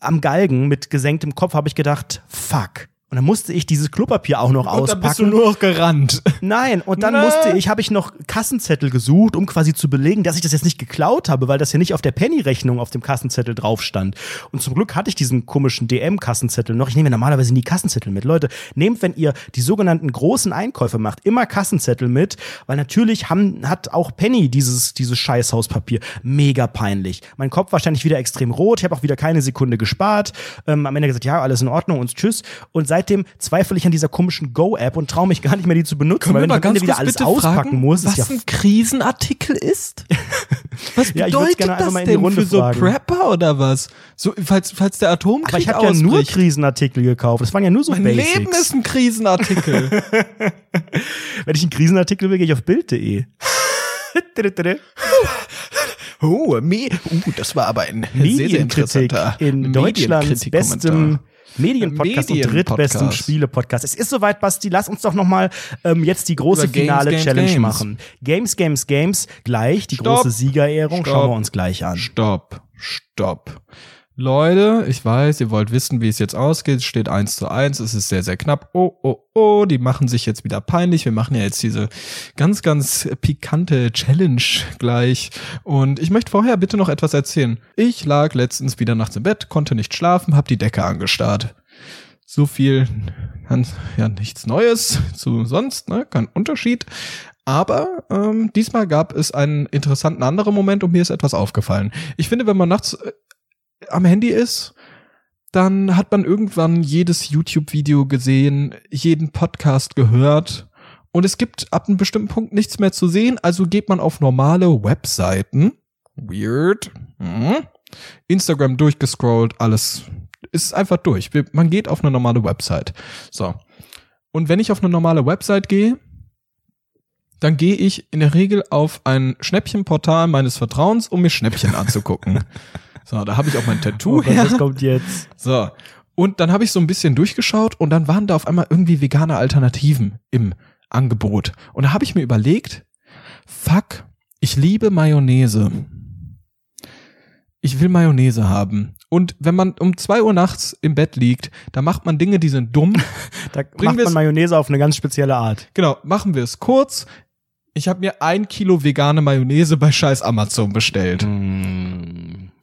am Galgen mit gesenktem Kopf, habe ich gedacht, fuck. Und dann musste ich dieses Klopapier auch noch Und auspacken. dann bist du nur noch gerannt. Nein, und dann Nein. musste ich, habe ich noch Kassenzettel gesucht, um quasi zu belegen, dass ich das jetzt nicht geklaut habe, weil das ja nicht auf der Penny-Rechnung auf dem Kassenzettel drauf stand. Und zum Glück hatte ich diesen komischen DM-Kassenzettel noch. Ich nehme ja normalerweise nie Kassenzettel mit. Leute, nehmt, wenn ihr die sogenannten großen Einkäufe macht, immer Kassenzettel mit, weil natürlich haben, hat auch Penny dieses, dieses Scheißhauspapier. Mega peinlich. Mein Kopf wahrscheinlich wieder extrem rot. Ich habe auch wieder keine Sekunde gespart. Ähm, am Ende gesagt, ja, alles in Ordnung und tschüss. Und seitdem zweifle ich an dieser komischen Go-App und traue mich gar nicht mehr, die zu benutzen. Können weil wenn ich am ganz Ende wieder alles auspacken fragen, muss, was ist ja ein Krisenartikel ist? Was Ja, ich bedeutet gerne das mal denn für so fragen. Prepper oder was? So, falls, falls der Atomkrieg Aber ich habe ja nur. Krisenartikel gekauft. Das waren ja nur so Mein Basics. Leben ist ein Krisenartikel. Wenn ich einen Krisenartikel will, gehe ich auf Bild.de. oh, me uh, das war aber ein sehr, sehr Medienkritik interessanter in Deutschlands bestem Medienpodcast und Medienpodcast. drittbestem Spiele-Podcast. Es ist soweit, Basti. Lass uns doch noch mal ähm, jetzt die große Games, finale Games, Challenge Games. machen. Games, Games, Games. Gleich die Stopp. große Siegerehrung. Stopp. Schauen wir uns gleich an. Stopp, stopp. Leute, ich weiß, ihr wollt wissen, wie es jetzt ausgeht. Es steht eins zu eins. Es ist sehr, sehr knapp. Oh, oh, oh, die machen sich jetzt wieder peinlich. Wir machen ja jetzt diese ganz, ganz pikante Challenge gleich. Und ich möchte vorher bitte noch etwas erzählen. Ich lag letztens wieder nachts im Bett, konnte nicht schlafen, hab die Decke angestarrt. So viel, ja, nichts Neues zu sonst, ne? Kein Unterschied. Aber ähm, diesmal gab es einen interessanten anderen Moment und mir ist etwas aufgefallen. Ich finde, wenn man nachts äh, am Handy ist, dann hat man irgendwann jedes YouTube-Video gesehen, jeden Podcast gehört und es gibt ab einem bestimmten Punkt nichts mehr zu sehen, also geht man auf normale Webseiten. Weird. Hm. Instagram durchgescrollt, alles ist einfach durch. Man geht auf eine normale Website. So. Und wenn ich auf eine normale Website gehe, dann gehe ich in der Regel auf ein Schnäppchenportal meines Vertrauens, um mir Schnäppchen anzugucken. <laughs> So, da habe ich auch mein Tattoo Oh Gott, her. was kommt jetzt? So. Und dann habe ich so ein bisschen durchgeschaut und dann waren da auf einmal irgendwie vegane Alternativen im Angebot. Und da habe ich mir überlegt, fuck, ich liebe Mayonnaise. Ich will Mayonnaise haben. Und wenn man um zwei Uhr nachts im Bett liegt, da macht man Dinge, die sind dumm. <laughs> Da Bringen macht man Mayonnaise auf eine ganz spezielle Art. Genau, machen wir es kurz. Ich habe mir ein Kilo vegane Mayonnaise bei scheiß Amazon bestellt. Hm.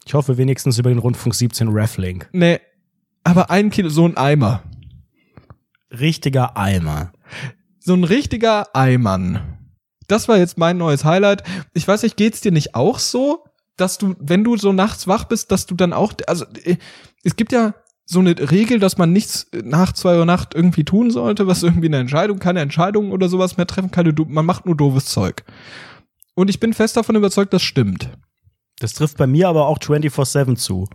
Ich hoffe wenigstens über den Rundfunk 17 Reflink. Nee, aber ein Kilo, so ein Eimer. Richtiger Eimer. So ein richtiger Eimann. Das war jetzt mein neues Highlight. Ich weiß nicht, geht's dir nicht auch so, dass du, wenn du so nachts wach bist, dass du dann auch, also äh, es gibt ja so eine Regel, dass man nichts nach zwei Uhr Nacht irgendwie tun sollte, was irgendwie eine Entscheidung, keine Entscheidung oder sowas mehr treffen kann. Man macht nur doofes Zeug. Und ich bin fest davon überzeugt, das stimmt. Das trifft bei mir aber auch 24-7 zu.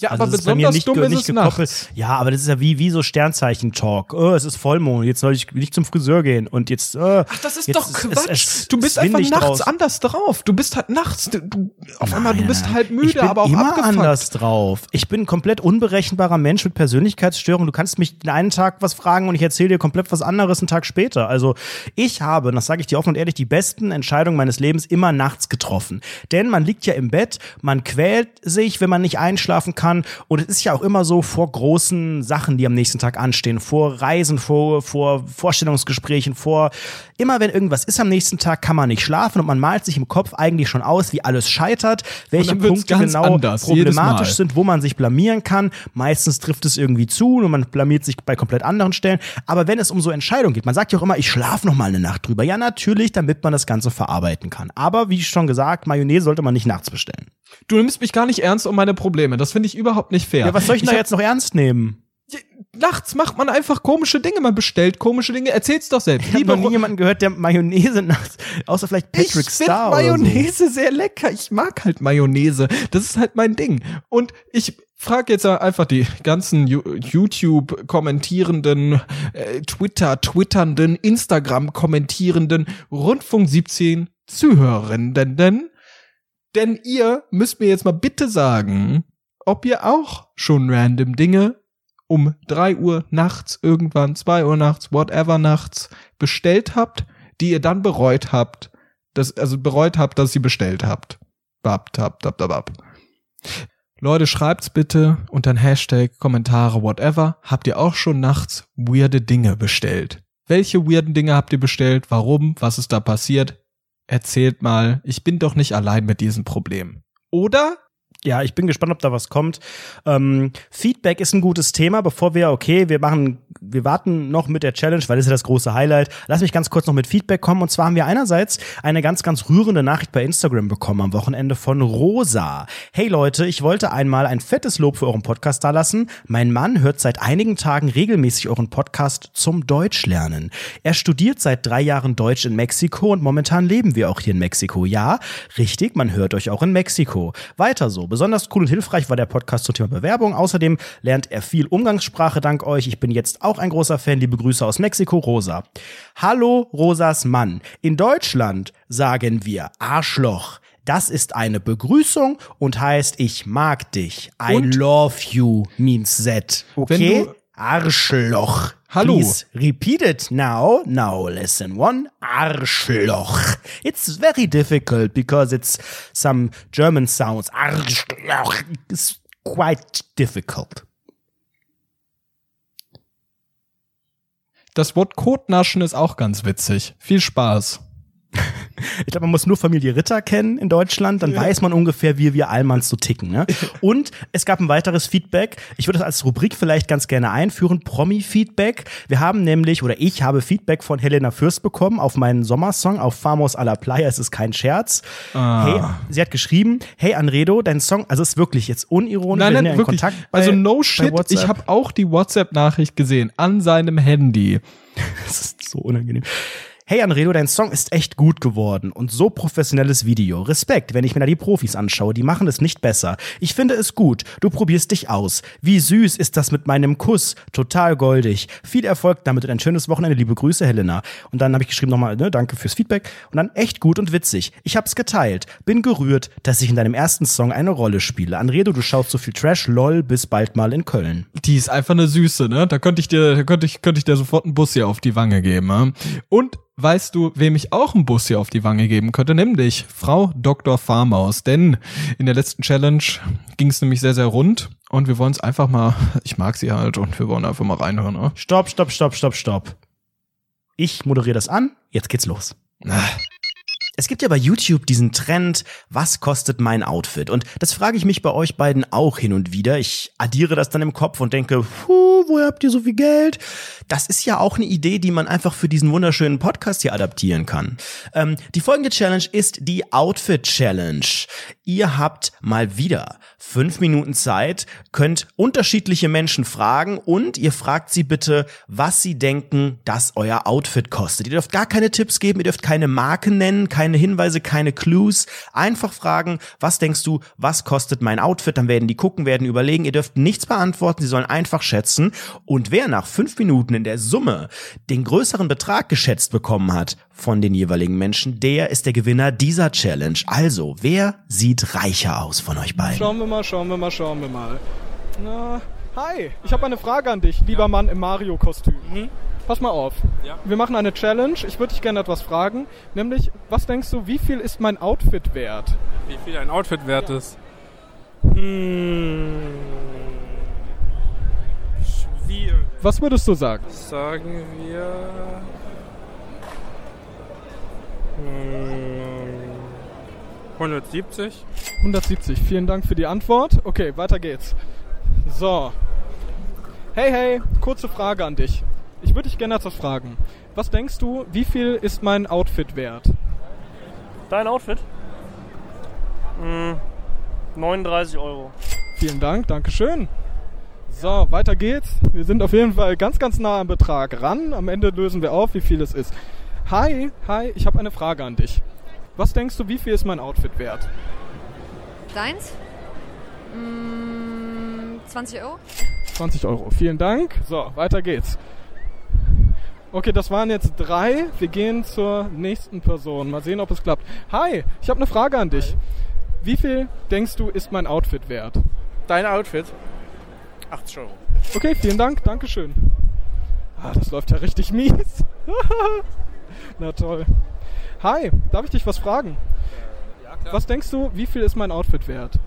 Ja, Also aber besonders nicht, dumm ist es nachts. Ja, aber das ist ja wie, wie so Sternzeichen-Talk. Oh, es ist Vollmond, jetzt soll ich nicht zum Friseur gehen. Und jetzt, äh, Ach, das ist doch es- Quatsch. es- du bist es einfach nachts draußen. anders drauf. Du bist halt nachts, du, auf einmal, du Nein, bist nein. halt müde, ich bin aber auch immer abgefuckt. anders drauf. Ich bin ein komplett unberechenbarer Mensch mit Persönlichkeitsstörung. Du kannst mich den einen Tag was fragen und ich erzähle dir komplett was anderes einen Tag später. Also ich habe, das sage ich dir offen und ehrlich, die besten Entscheidungen meines Lebens immer nachts getroffen. Denn man liegt ja im Bett, man quält sich, wenn man nicht einschlafen kann. Und es ist ja auch immer so vor großen Sachen, die am nächsten Tag anstehen, vor Reisen, vor, vor Vorstellungsgesprächen, vor immer wenn irgendwas ist am nächsten Tag, kann man nicht schlafen und man malt sich im Kopf eigentlich schon aus, wie alles scheitert, welche Punkte genau anders, problematisch sind, wo man sich blamieren kann. Meistens trifft es irgendwie zu und man blamiert sich bei komplett anderen Stellen. Aber wenn es um so Entscheidungen geht, man sagt ja auch immer, ich schlafe noch mal eine Nacht drüber. Ja, natürlich, damit man das Ganze verarbeiten kann. Aber wie schon gesagt, Mayonnaise sollte man nicht nachts bestellen. Du nimmst mich gar nicht ernst um meine Probleme. Das finde ich überhaupt nicht fair. Ja, was soll ich denn da jetzt noch ernst nehmen? Nachts macht man einfach komische Dinge. Man bestellt komische Dinge. Erzähl's doch selbst. Ich habe Lieber noch nie jemanden gehört, der Mayonnaise nachts, außer vielleicht Patrick ich Star find oder so. Mayonnaise sehr lecker. Ich mag halt Mayonnaise. Das ist halt mein Ding. Und ich frage jetzt einfach die ganzen Ju- YouTube kommentierenden, äh, Twitter twitternden, Instagram kommentierenden Rundfunk 17 Zuhörenden, denn, denn ihr müsst mir jetzt mal bitte sagen, ob ihr auch schon random Dinge um drei Uhr nachts, irgendwann zwei Uhr nachts, whatever nachts bestellt habt, die ihr dann bereut habt, dass, also bereut habt, dass ihr bestellt habt. Bab, tab, tab, tab, bab. Leute, schreibt's bitte unter den Hashtag, Kommentare, whatever. Habt ihr auch schon nachts weirde Dinge bestellt? Welche weirden Dinge habt ihr bestellt? Warum? Was ist da passiert? Erzählt mal. Ich bin doch nicht allein mit diesem Problem. Oder? Ja, ich bin gespannt, ob da was kommt. Ähm, Feedback ist ein gutes Thema. Bevor wir, okay, wir machen, wir warten noch mit der Challenge, weil das ist ja das große Highlight. Lass mich ganz kurz noch mit Feedback kommen. Und zwar haben wir einerseits eine ganz, ganz rührende Nachricht bei Instagram bekommen am Wochenende von Rosa. Hey Leute, ich wollte einmal ein fettes Lob für euren Podcast dalassen. Mein Mann hört seit einigen Tagen regelmäßig euren Podcast zum Deutschlernen. Er studiert seit drei Jahren Deutsch in Mexiko und momentan leben wir auch hier in Mexiko. Ja, richtig, man hört euch auch in Mexiko. Weiter so. Besonders cool und hilfreich war der Podcast zum Thema Bewerbung. Außerdem lernt er viel Umgangssprache dank euch. Ich bin jetzt auch ein großer Fan. Liebe Grüße aus Mexiko, Rosa. Hallo, Rosas Mann. In Deutschland sagen wir Arschloch. Das ist eine Begrüßung und heißt ich mag dich. I Und? love you means that. Wenn Okay? Arschloch. Hallo. Please repeat it now. Now lesson one. Arschloch. It's very difficult because it's some German sounds. Arschloch. It's quite difficult. Das Wort Kotnaschen ist auch ganz witzig. Viel Spaß. Ich glaube, man muss nur Familie Ritter kennen in Deutschland, dann Ja. weiß man ungefähr, wie wir Allmanns so ticken. Ne? <laughs> Und es gab ein weiteres Feedback. Ich würde das als Rubrik vielleicht ganz gerne einführen. Promi-Feedback. Wir haben nämlich, oder ich habe Feedback von Helena Fürst bekommen auf meinen Sommersong auf Famos a la Playa. Es ist kein Scherz. Ah. Hey, sie hat geschrieben, hey Anredo, dein Song, also es ist wirklich jetzt unironisch. Nein, wir nein, in wirklich. Kontakt bei- also no shit, ich habe auch die WhatsApp-Nachricht gesehen an seinem Handy. <laughs> Das ist so unangenehm. Hey Anredo, dein Song ist echt gut geworden und so professionelles Video. Respekt, wenn ich mir da die Profis anschaue, die machen es nicht besser. Ich finde es gut, du probierst dich aus. Wie süß ist das mit meinem Kuss? Total goldig. Viel Erfolg damit und ein schönes Wochenende. Liebe Grüße, Helena. Und dann habe ich geschrieben nochmal, ne, danke fürs Feedback. Und dann echt gut und witzig. Ich hab's geteilt. Bin gerührt, dass ich in deinem ersten Song eine Rolle spiele. Anredo, du schaust so viel Trash, lol, bis bald mal in Köln. Die ist einfach eine Süße, ne? Da könnte ich dir, da könnte ich, könnte ich dir sofort einen Bus hier auf die Wange geben. Ne? Und weißt du, wem ich auch einen Bus hier auf die Wange geben könnte? Nämlich Frau Dr. Farmaus. Denn in der letzten Challenge ging es nämlich sehr, sehr rund. Und wir wollen es einfach mal, ich mag sie halt und wir wollen einfach mal reinhören. Ne? Stopp, stopp, stopp, stopp, stopp. Ich moderiere das an, jetzt geht's los. Es gibt ja bei YouTube diesen Trend, was kostet mein Outfit? Und das frage ich mich bei euch beiden auch hin und wieder. Ich addiere das dann im Kopf und denke, woher habt ihr so viel Geld? Das ist ja auch eine Idee, die man einfach für diesen wunderschönen Podcast hier adaptieren kann. Ähm, die folgende Challenge ist die Outfit Challenge. Ihr habt mal wieder fünf Minuten Zeit, könnt unterschiedliche Menschen fragen und ihr fragt sie bitte, was sie denken, dass euer Outfit kostet. Ihr dürft gar keine Tipps geben, ihr dürft keine Marken nennen, keine Hinweise, keine Clues. Einfach fragen, was denkst du, was kostet mein Outfit? Dann werden die gucken, werden überlegen. Ihr dürft nichts beantworten, sie sollen einfach schätzen. Und wer nach fünf Minuten in der Summe den größeren Betrag geschätzt bekommen hat von den jeweiligen Menschen, der ist der Gewinner dieser Challenge. Also, wer sieht reicher aus von euch beiden? Schauen wir mal, schauen wir mal, schauen wir mal. Na, hi, ich habe eine Frage an dich, lieber Mann im Mario-Kostüm. Pass mal auf. Ja. Wir machen eine Challenge. Ich würde dich gerne etwas fragen. Nämlich, was denkst du, wie viel ist mein Outfit wert? Wie viel ein Outfit wert ist? Hm. Was würdest du sagen? Sagen wir. hm, 170. 170. Vielen Dank für die Antwort. Okay, weiter geht's. So. Hey, hey, kurze Frage an dich. Ich würde dich gerne etwas fragen. Was denkst du, wie viel ist mein Outfit wert? Dein Outfit? Hm, 39 Euro. Vielen Dank, Dankeschön. So, weiter geht's. Wir sind auf jeden Fall ganz, ganz nah am Betrag ran. Am Ende lösen wir auf, wie viel es ist. Hi, hi, ich habe eine Frage an dich. Was denkst du, wie viel ist mein Outfit wert? Deins? Mm, 20 Euro? 20 Euro. Vielen Dank. So, weiter geht's. Okay, das waren jetzt drei. Wir gehen zur nächsten Person. Mal sehen, ob es klappt. Hi, ich habe eine Frage an dich. Wie viel denkst du, ist mein Outfit wert? Dein Outfit? 80 Euro. Okay, vielen Dank. Dankeschön. Ah, das läuft ja richtig mies. <laughs> Na toll. Hi, darf ich dich was fragen? Ja, klar. Was denkst du, wie viel ist mein Outfit wert?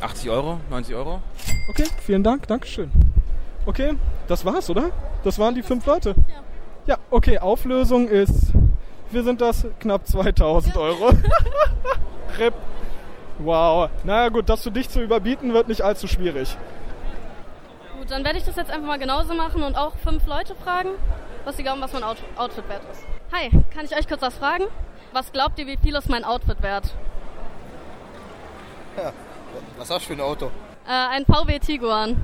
80 Euro, 90 Euro. Okay, vielen Dank, Dankeschön. Okay, das war's, oder? Das waren die fünf Leute. Ja, okay, Auflösung ist, wir sind das knapp 2000 Euro. <laughs> RIP. Wow. Naja gut, das für dich zu überbieten wird nicht allzu schwierig. Gut, dann werde ich das jetzt einfach mal genauso machen und auch fünf Leute fragen, was sie glauben, was mein Out Outfit wert ist. Hi, kann ich euch kurz was fragen? Was glaubt ihr, wie viel ist mein Outfit wert? Ja. Was hast du für ein Auto? Äh, ein VW Tiguan.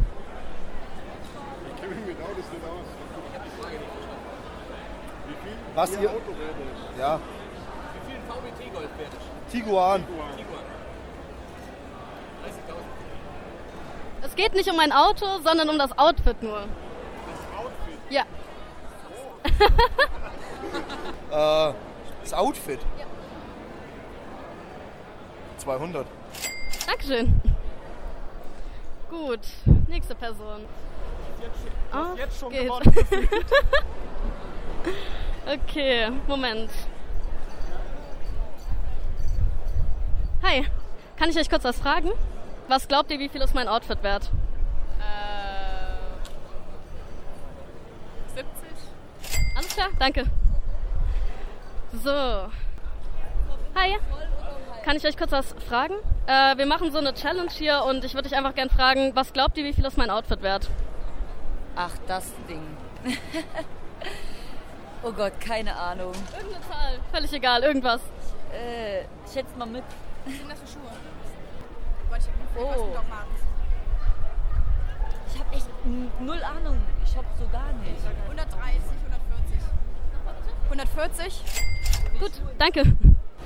Was ihr? Ja. Wie viel ein VW T-Golf wert ist? Tiguan. Es geht nicht um mein Auto, sondern um das Outfit nur. Ja. <laughs> Äh, das Outfit. 200. Dankeschön. Gut, nächste Person. Auf jetzt schon gefühlt. <laughs> okay, Moment. Hi, kann ich euch kurz was fragen? Was glaubt ihr, wie viel ist mein Outfit wert? Äh, 70? Alles klar, danke. So. Hi. Kann ich euch kurz was fragen? Äh, wir machen so eine Challenge hier und ich würde dich einfach gern fragen, was glaubt ihr, wie viel ist mein Outfit wert? Ach, das Ding. <laughs> oh Gott, keine Ahnung. Irgendeine Zahl, völlig egal, irgendwas. Äh, schätzt mal mit. Was sind das für Schuhe? Wollte ich Oh. oh. doch machen. Ich habe echt null Ahnung. Ich hab so gar nicht. 130, 140. 140? Gut, danke.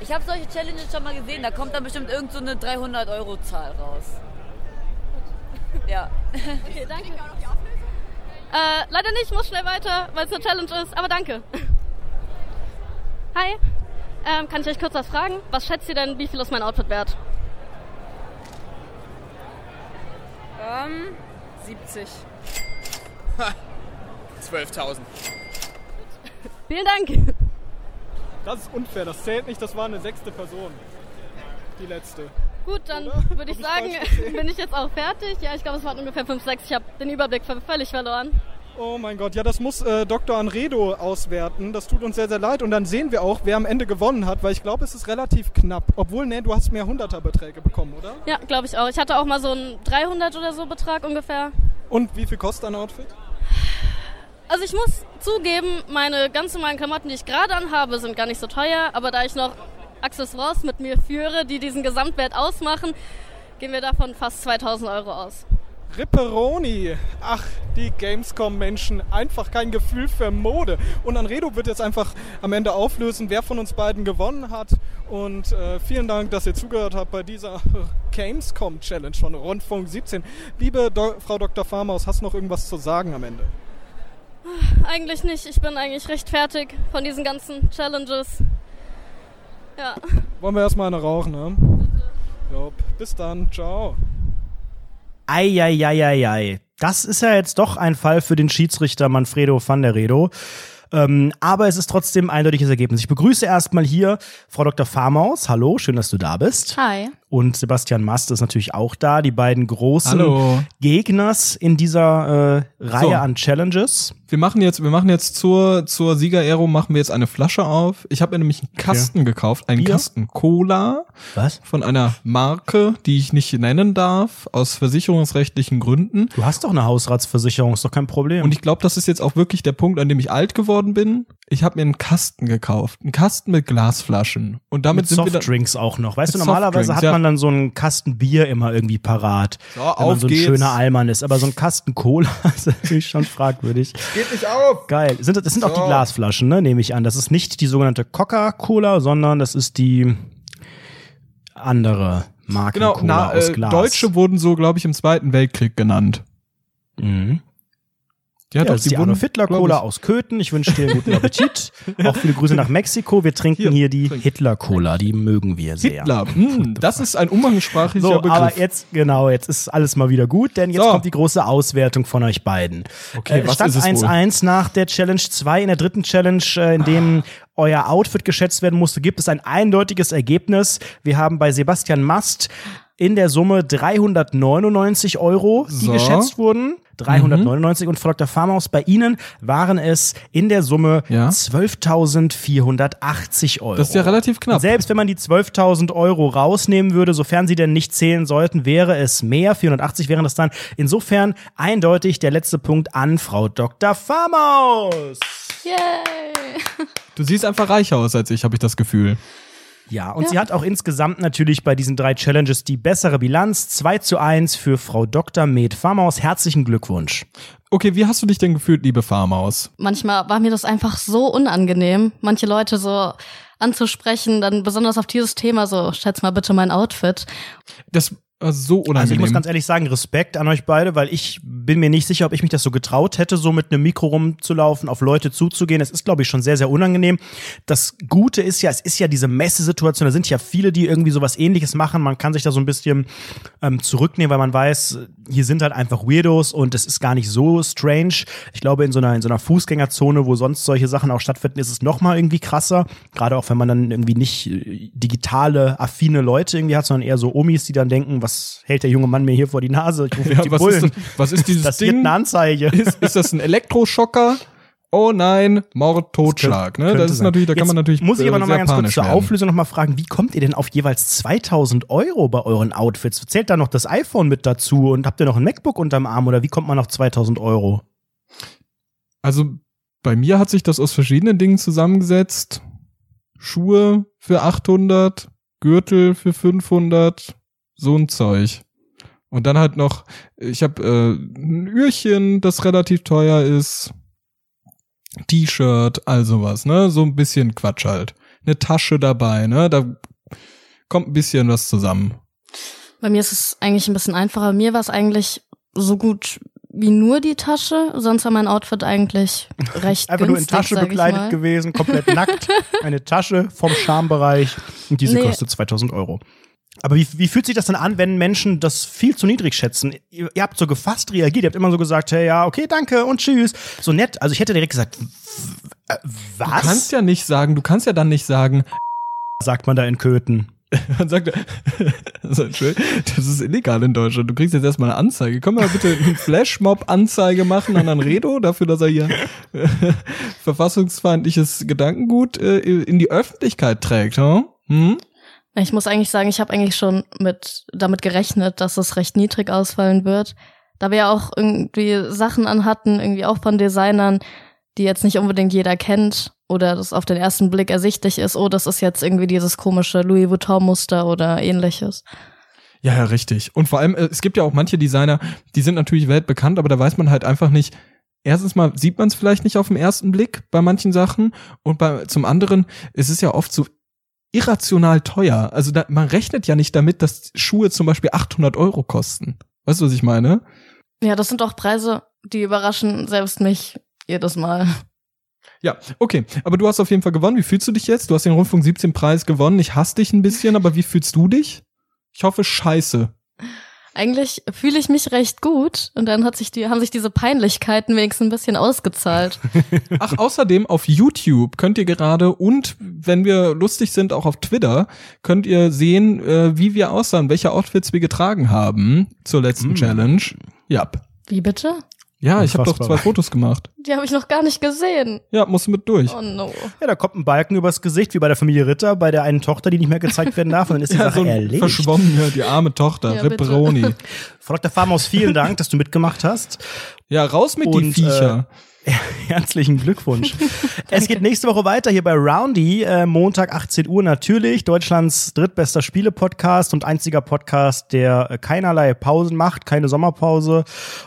Ich habe solche Challenges schon mal gesehen. Da kommt dann bestimmt irgend so eine 300-Euro-Zahl raus. Ja. <laughs> Okay, danke. Äh, leider nicht, muss schnell weiter, weil es eine Challenge ist, aber danke. Hi. Ähm, kann ich euch kurz was fragen? Was schätzt ihr denn, wie viel ist mein Outfit wert? Ähm, 70. 12.000. Vielen Dank. <laughs> Das ist unfair, das zählt nicht, das war eine sechste Person. Die letzte. Gut, dann würde ich sagen, <laughs> bin ich jetzt auch fertig. Ja, ich glaube, es waren ungefähr 5, 6. Ich habe den Überblick völlig verloren. Oh mein Gott, ja, das muss äh, Dr. Anredo auswerten. Das tut uns sehr, sehr leid. Und dann sehen wir auch, wer am Ende gewonnen hat, weil ich glaube, es ist relativ knapp. Obwohl, ne, du hast mehr Hunderterbeträge bekommen, oder? Ja, glaube ich auch. Ich hatte auch mal so einen 300 oder so Betrag ungefähr. Und wie viel kostet ein Outfit? Also ich muss zugeben, meine ganz normalen Klamotten, die ich gerade anhabe, sind gar nicht so teuer. Aber da ich noch Accessoires mit mir führe, die diesen Gesamtwert ausmachen, gehen wir davon fast 2000 Euro aus. Ripperoni. Ach, die Gamescom-Menschen. Einfach kein Gefühl für Mode. Und Anredo wird jetzt einfach am Ende auflösen, wer von uns beiden gewonnen hat. Und äh, vielen Dank, dass ihr zugehört habt bei dieser <laughs> Gamescom-Challenge von Rundfunk 17. Liebe Do Frau Dr. Farmaus, hast du noch irgendwas zu sagen am Ende? Eigentlich nicht. Ich bin eigentlich recht fertig von diesen ganzen Challenges. Ja. Wollen wir erstmal eine rauchen, ne? Job. Bis dann. Ciao. Eieieiei. Das ist ja jetzt doch ein Fall für den Schiedsrichter Manfredo van der Redo. Ähm, aber es ist trotzdem ein eindeutiges Ergebnis. Ich begrüße erstmal hier Frau Dr. Farmaus. Hallo, schön, dass du da bist. Hi. Und Sebastian Mast ist natürlich auch da, die beiden großen Hallo. Gegners in dieser äh, Reihe So. an Challenges. Wir machen jetzt, wir machen jetzt zur, zur Sieger-Aero machen wir jetzt eine Flasche auf. Ich habe mir nämlich einen Kasten gekauft, einen Bier? Kasten Cola. Was? Von einer Marke, die ich nicht nennen darf, aus versicherungsrechtlichen Gründen. Du hast doch eine Hausratsversicherung, ist doch kein Problem. Und ich glaube, das ist jetzt auch wirklich der Punkt, an dem ich alt geworden bin. Ich habe mir einen Kasten gekauft. Einen Kasten mit Glasflaschen. Und damit mit sind Softdrinks auch noch. Weißt du, normalerweise hat man dann so einen Kasten Bier immer irgendwie parat. So, wenn man so ein geht's. schöner Allmann ist. Aber so ein Kasten Cola <laughs> ist natürlich schon fragwürdig. Geht nicht auf! Geil. Sind, das sind auch So. die Glasflaschen, ne? Nehme ich an. Das ist nicht die sogenannte Coca-Cola, sondern das ist die andere Marke Genau, Cola na, aus äh, Glas. Deutsche wurden so, glaube ich, im Zweiten Weltkrieg genannt. Mhm. Ja, Ja, doch, das ist die die Hitler glaub Cola ich- aus Köthen. Ich wünsche dir guten Appetit. <laughs> Auch viele Grüße nach Mexiko. Wir trinken hier, die Hitler Cola. Die mögen wir sehr. Hitler. Hm, das ist ein umgangssprachlicher So, Begriff. aber jetzt, genau, jetzt ist alles mal wieder gut, denn jetzt So. kommt die große Auswertung von euch beiden. Okay, äh, was Stand ist es wohl? 1-1 nach der Challenge 2. In der dritten Challenge, äh, in dem euer Outfit geschätzt werden musste, gibt es ein eindeutiges Ergebnis. Wir haben bei Sebastian Mast in der Summe 399 Euro, die So. geschätzt wurden. 399 und Frau Dr. Farmaus, bei Ihnen waren es in der Summe Ja. 12.480 Euro. Das ist ja relativ knapp. Und selbst wenn man die 12.000 Euro rausnehmen würde, sofern sie denn nicht zählen sollten, wäre es mehr. 480 wären das dann. Insofern eindeutig der letzte Punkt an Frau Dr. Farmaus. Yay! <laughs> Du siehst einfach reicher aus als ich, habe ich das Gefühl. Ja, und Ja. sie hat auch insgesamt natürlich bei diesen drei Challenges die bessere Bilanz. 2 zu 1 für Frau Dr. Med Farmaus. Herzlichen Glückwunsch. Okay, wie hast du dich denn gefühlt, liebe Farmaus? Manchmal war mir das einfach so unangenehm, manche Leute so anzusprechen, dann besonders auf dieses Thema so, schätz mal bitte mein Outfit. Das so unangenehm. Also ich muss ganz ehrlich sagen, Respekt an euch beide, weil ich bin mir nicht sicher, ob ich mich das so getraut hätte, so mit einem Mikro rumzulaufen, auf Leute zuzugehen. Es ist, glaube ich, schon sehr, sehr unangenehm. Das Gute ist ja, es ist ja diese Messesituation, da sind ja viele, die irgendwie sowas ähnliches machen. Man kann sich da so ein bisschen ähm, zurücknehmen, weil man weiß, hier sind halt einfach Weirdos und es ist gar nicht so strange. Ich glaube, in so einer, in so einer Fußgängerzone, wo sonst solche Sachen auch stattfinden, ist es noch mal irgendwie krasser. Gerade auch, wenn man dann irgendwie nicht äh, digitale, affine Leute irgendwie hat, sondern eher so Omis, die dann denken, was hält der junge Mann mir hier vor die Nase? Ich rufe Ja, die was, Bullen. ist, das- was ist dieses das Ding? eine Anzeige. Ist, ist das ein Elektroschocker? Oh nein, Mord, Totschlag. Ne? Das ist sein. natürlich, da kann Jetzt man natürlich. Muss ich aber äh, noch mal ganz kurz zur. Auflösung noch mal fragen, wie kommt ihr denn auf jeweils 2000 Euro bei euren Outfits? Zählt da noch das iPhone mit dazu und habt ihr noch ein MacBook unterm Arm oder wie kommt man auf 2000 Euro? Also bei mir hat sich das aus verschiedenen Dingen zusammengesetzt. Schuhe für 800, Gürtel für 500, so ein Zeug. Und dann halt noch, ich habe äh, ein Ührchen, das relativ teuer ist, T-Shirt, all sowas, ne? So ein bisschen Quatsch halt. Eine Tasche dabei, ne? Da kommt ein bisschen was zusammen. Bei mir ist es eigentlich ein bisschen einfacher. Mir war es eigentlich so gut wie nur die Tasche, sonst war mein Outfit eigentlich <laughs> recht Einfach nur in günstig, Tasche bekleidet gewesen, komplett nackt, <laughs> eine Tasche vom Schambereich und diese Nee. kostet 2000 Euro. Aber wie, wie fühlt sich das dann an, wenn Menschen das viel zu niedrig schätzen? Ihr, ihr habt so gefasst reagiert, ihr habt immer so gesagt, hey, ja, okay, danke und tschüss. So nett. Also ich hätte direkt gesagt, was? Du kannst ja nicht sagen, du kannst ja dann nicht sagen, <laughs> sagt man da in Köthen. <laughs> Dann sagt <laughs> also, das ist illegal in Deutschland. Du kriegst jetzt erstmal eine Anzeige. Können wir mal bitte eine Flashmob-Anzeige machen an Anredo dafür, dass er hier verfassungsfeindliches Gedankengut äh, in die Öffentlichkeit trägt, hm? Ich muss eigentlich sagen, ich habe eigentlich schon mit damit gerechnet, dass es recht niedrig ausfallen wird. Da wir ja auch irgendwie Sachen anhatten, irgendwie auch von Designern, die jetzt nicht unbedingt jeder kennt oder das auf den ersten Blick ersichtlich ist, oh, das ist jetzt irgendwie dieses komische Louis Vuitton-Muster oder ähnliches. Ja, ja, richtig. Und vor allem, äh, es gibt ja auch manche Designer, die sind natürlich weltbekannt, aber da weiß man halt einfach nicht, erstens mal sieht man es vielleicht nicht auf den ersten Blick bei manchen Sachen und bei, zum anderen, es ist ja oft so irrational teuer. Also da, man rechnet ja nicht damit, dass Schuhe zum Beispiel 800 Euro kosten. Weißt du, was ich meine? Ja, das sind auch Preise, die überraschen selbst mich jedes Mal. Ja, okay. Aber du hast auf jeden Fall gewonnen. Wie fühlst du dich jetzt? Du hast den Rundfunk 17 Preis gewonnen. Ich hasse dich ein bisschen, aber wie fühlst du dich? Ich hoffe, scheiße. Eigentlich fühle ich mich recht gut und dann hat sich die, haben sich diese Peinlichkeiten wenigstens ein bisschen ausgezahlt. <laughs> Ach, außerdem auf YouTube könnt ihr gerade und wenn wir lustig sind, auch auf Twitter, könnt ihr sehen, äh, wie wir aussahen, welche Outfits wir getragen haben zur letzten Mm. Challenge. Ja. Wie bitte? Ja, ich habe doch Unfassbar. zwei Fotos gemacht. Die habe ich noch gar nicht gesehen. Ja, musst du mit durch. Oh no. Ja, da kommt ein Balken übers Gesicht, wie bei der Familie Ritter, bei der einen Tochter, die nicht mehr gezeigt werden darf. Und dann ist die <laughs> Ja, Sache so ein erledigt. verschwommen, ja, die arme Tochter, Ja. Ripperoni. <laughs> Frau Dr. Farmaus, vielen Dank, dass du mitgemacht hast. Ja, raus mit die Und, Viecher. Äh, <laughs> herzlichen Glückwunsch. <laughs> es geht nächste Woche weiter hier bei Roundy, äh, Montag 18 Uhr natürlich. Deutschlands drittbester Spiele-Podcast und einziger Podcast, der äh, keinerlei Pausen macht, keine Sommerpause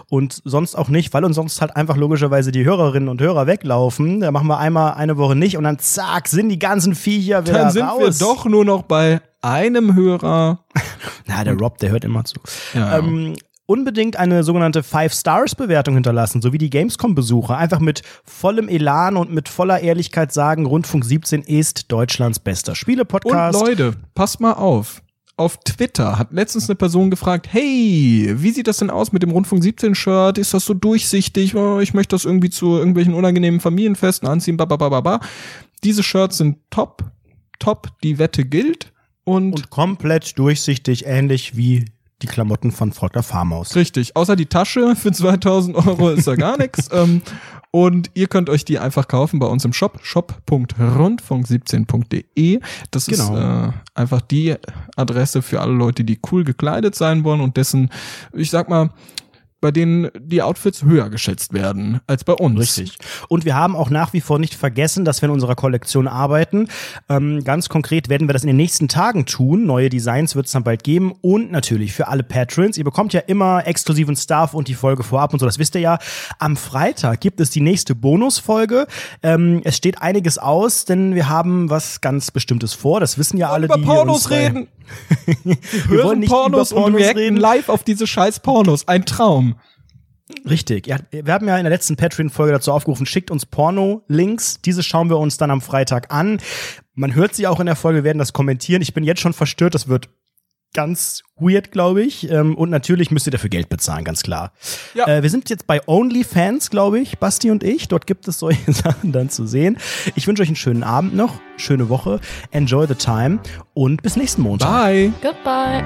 und sonst auch nicht, weil uns sonst halt einfach logischerweise die Hörerinnen und Hörer weglaufen. Da machen wir einmal eine Woche nicht und dann zack, sind die ganzen Viecher wieder Dann sind raus. wir doch nur noch bei einem Hörer. <laughs> Na, der Rob, der hört immer zu. Ja. Ähm, unbedingt eine sogenannte Five-Stars-Bewertung hinterlassen, so wie die Gamescom-Besucher. Einfach mit vollem Elan und mit voller Ehrlichkeit sagen, Rundfunk 17 ist Deutschlands bester Und Spiele-Podcast. Leute, passt mal auf. Auf Twitter hat letztens eine Person gefragt, hey, wie sieht das denn aus mit dem Rundfunk 17 Shirt? Ist das so durchsichtig? Oh, ich möchte das irgendwie zu irgendwelchen unangenehmen Familienfesten anziehen, babababa. Diese Shirts sind top, top, die Wette gilt und, und komplett durchsichtig, ähnlich wie die Klamotten von Frau der Farmaus. richtig, außer die Tasche für 2000 Euro ist da gar nichts. <laughs> Ähm, und ihr könnt euch die einfach kaufen bei uns im Shop, shop.rundfunk17.de. Das Genau. ist äh, einfach die Adresse für alle Leute, die cool gekleidet sein wollen und dessen, ich sag mal, bei denen die Outfits höher geschätzt werden als bei uns. Richtig. Und wir haben auch nach wie vor nicht vergessen, dass wir in unserer Kollektion arbeiten. Ähm, ganz konkret werden wir das in den nächsten Tagen tun. Neue Designs wird es dann bald geben. Und natürlich für alle Patrons. Ihr bekommt ja immer exklusiven Stuff und die Folge vorab und so. Das wisst ihr ja. Am Freitag gibt es die nächste Bonusfolge. Ähm, es steht einiges aus, denn wir haben was ganz Bestimmtes vor. Das wissen ja alle, über die Pornos reden. Wir Hören wollen nicht Pornos über und Pornos reden. live auf diese scheiß Pornos. Ein Traum. Richtig. Ja, wir haben ja in der letzten Patreon-Folge dazu aufgerufen, schickt uns Porno-Links. Diese schauen wir uns dann am Freitag an. Man hört sie auch in der Folge, wir werden das kommentieren. Ich bin jetzt schon verstört, das wird ganz weird, glaube ich. Ähm, Und natürlich müsst ihr dafür Geld bezahlen, ganz klar. Ja. Äh, wir sind jetzt bei OnlyFans, glaube ich, Basti und ich. Dort gibt es solche <laughs> Sachen dann zu sehen. Ich wünsche euch einen schönen Abend noch, schöne Woche. Enjoy the time und bis nächsten Montag. Bye. Goodbye.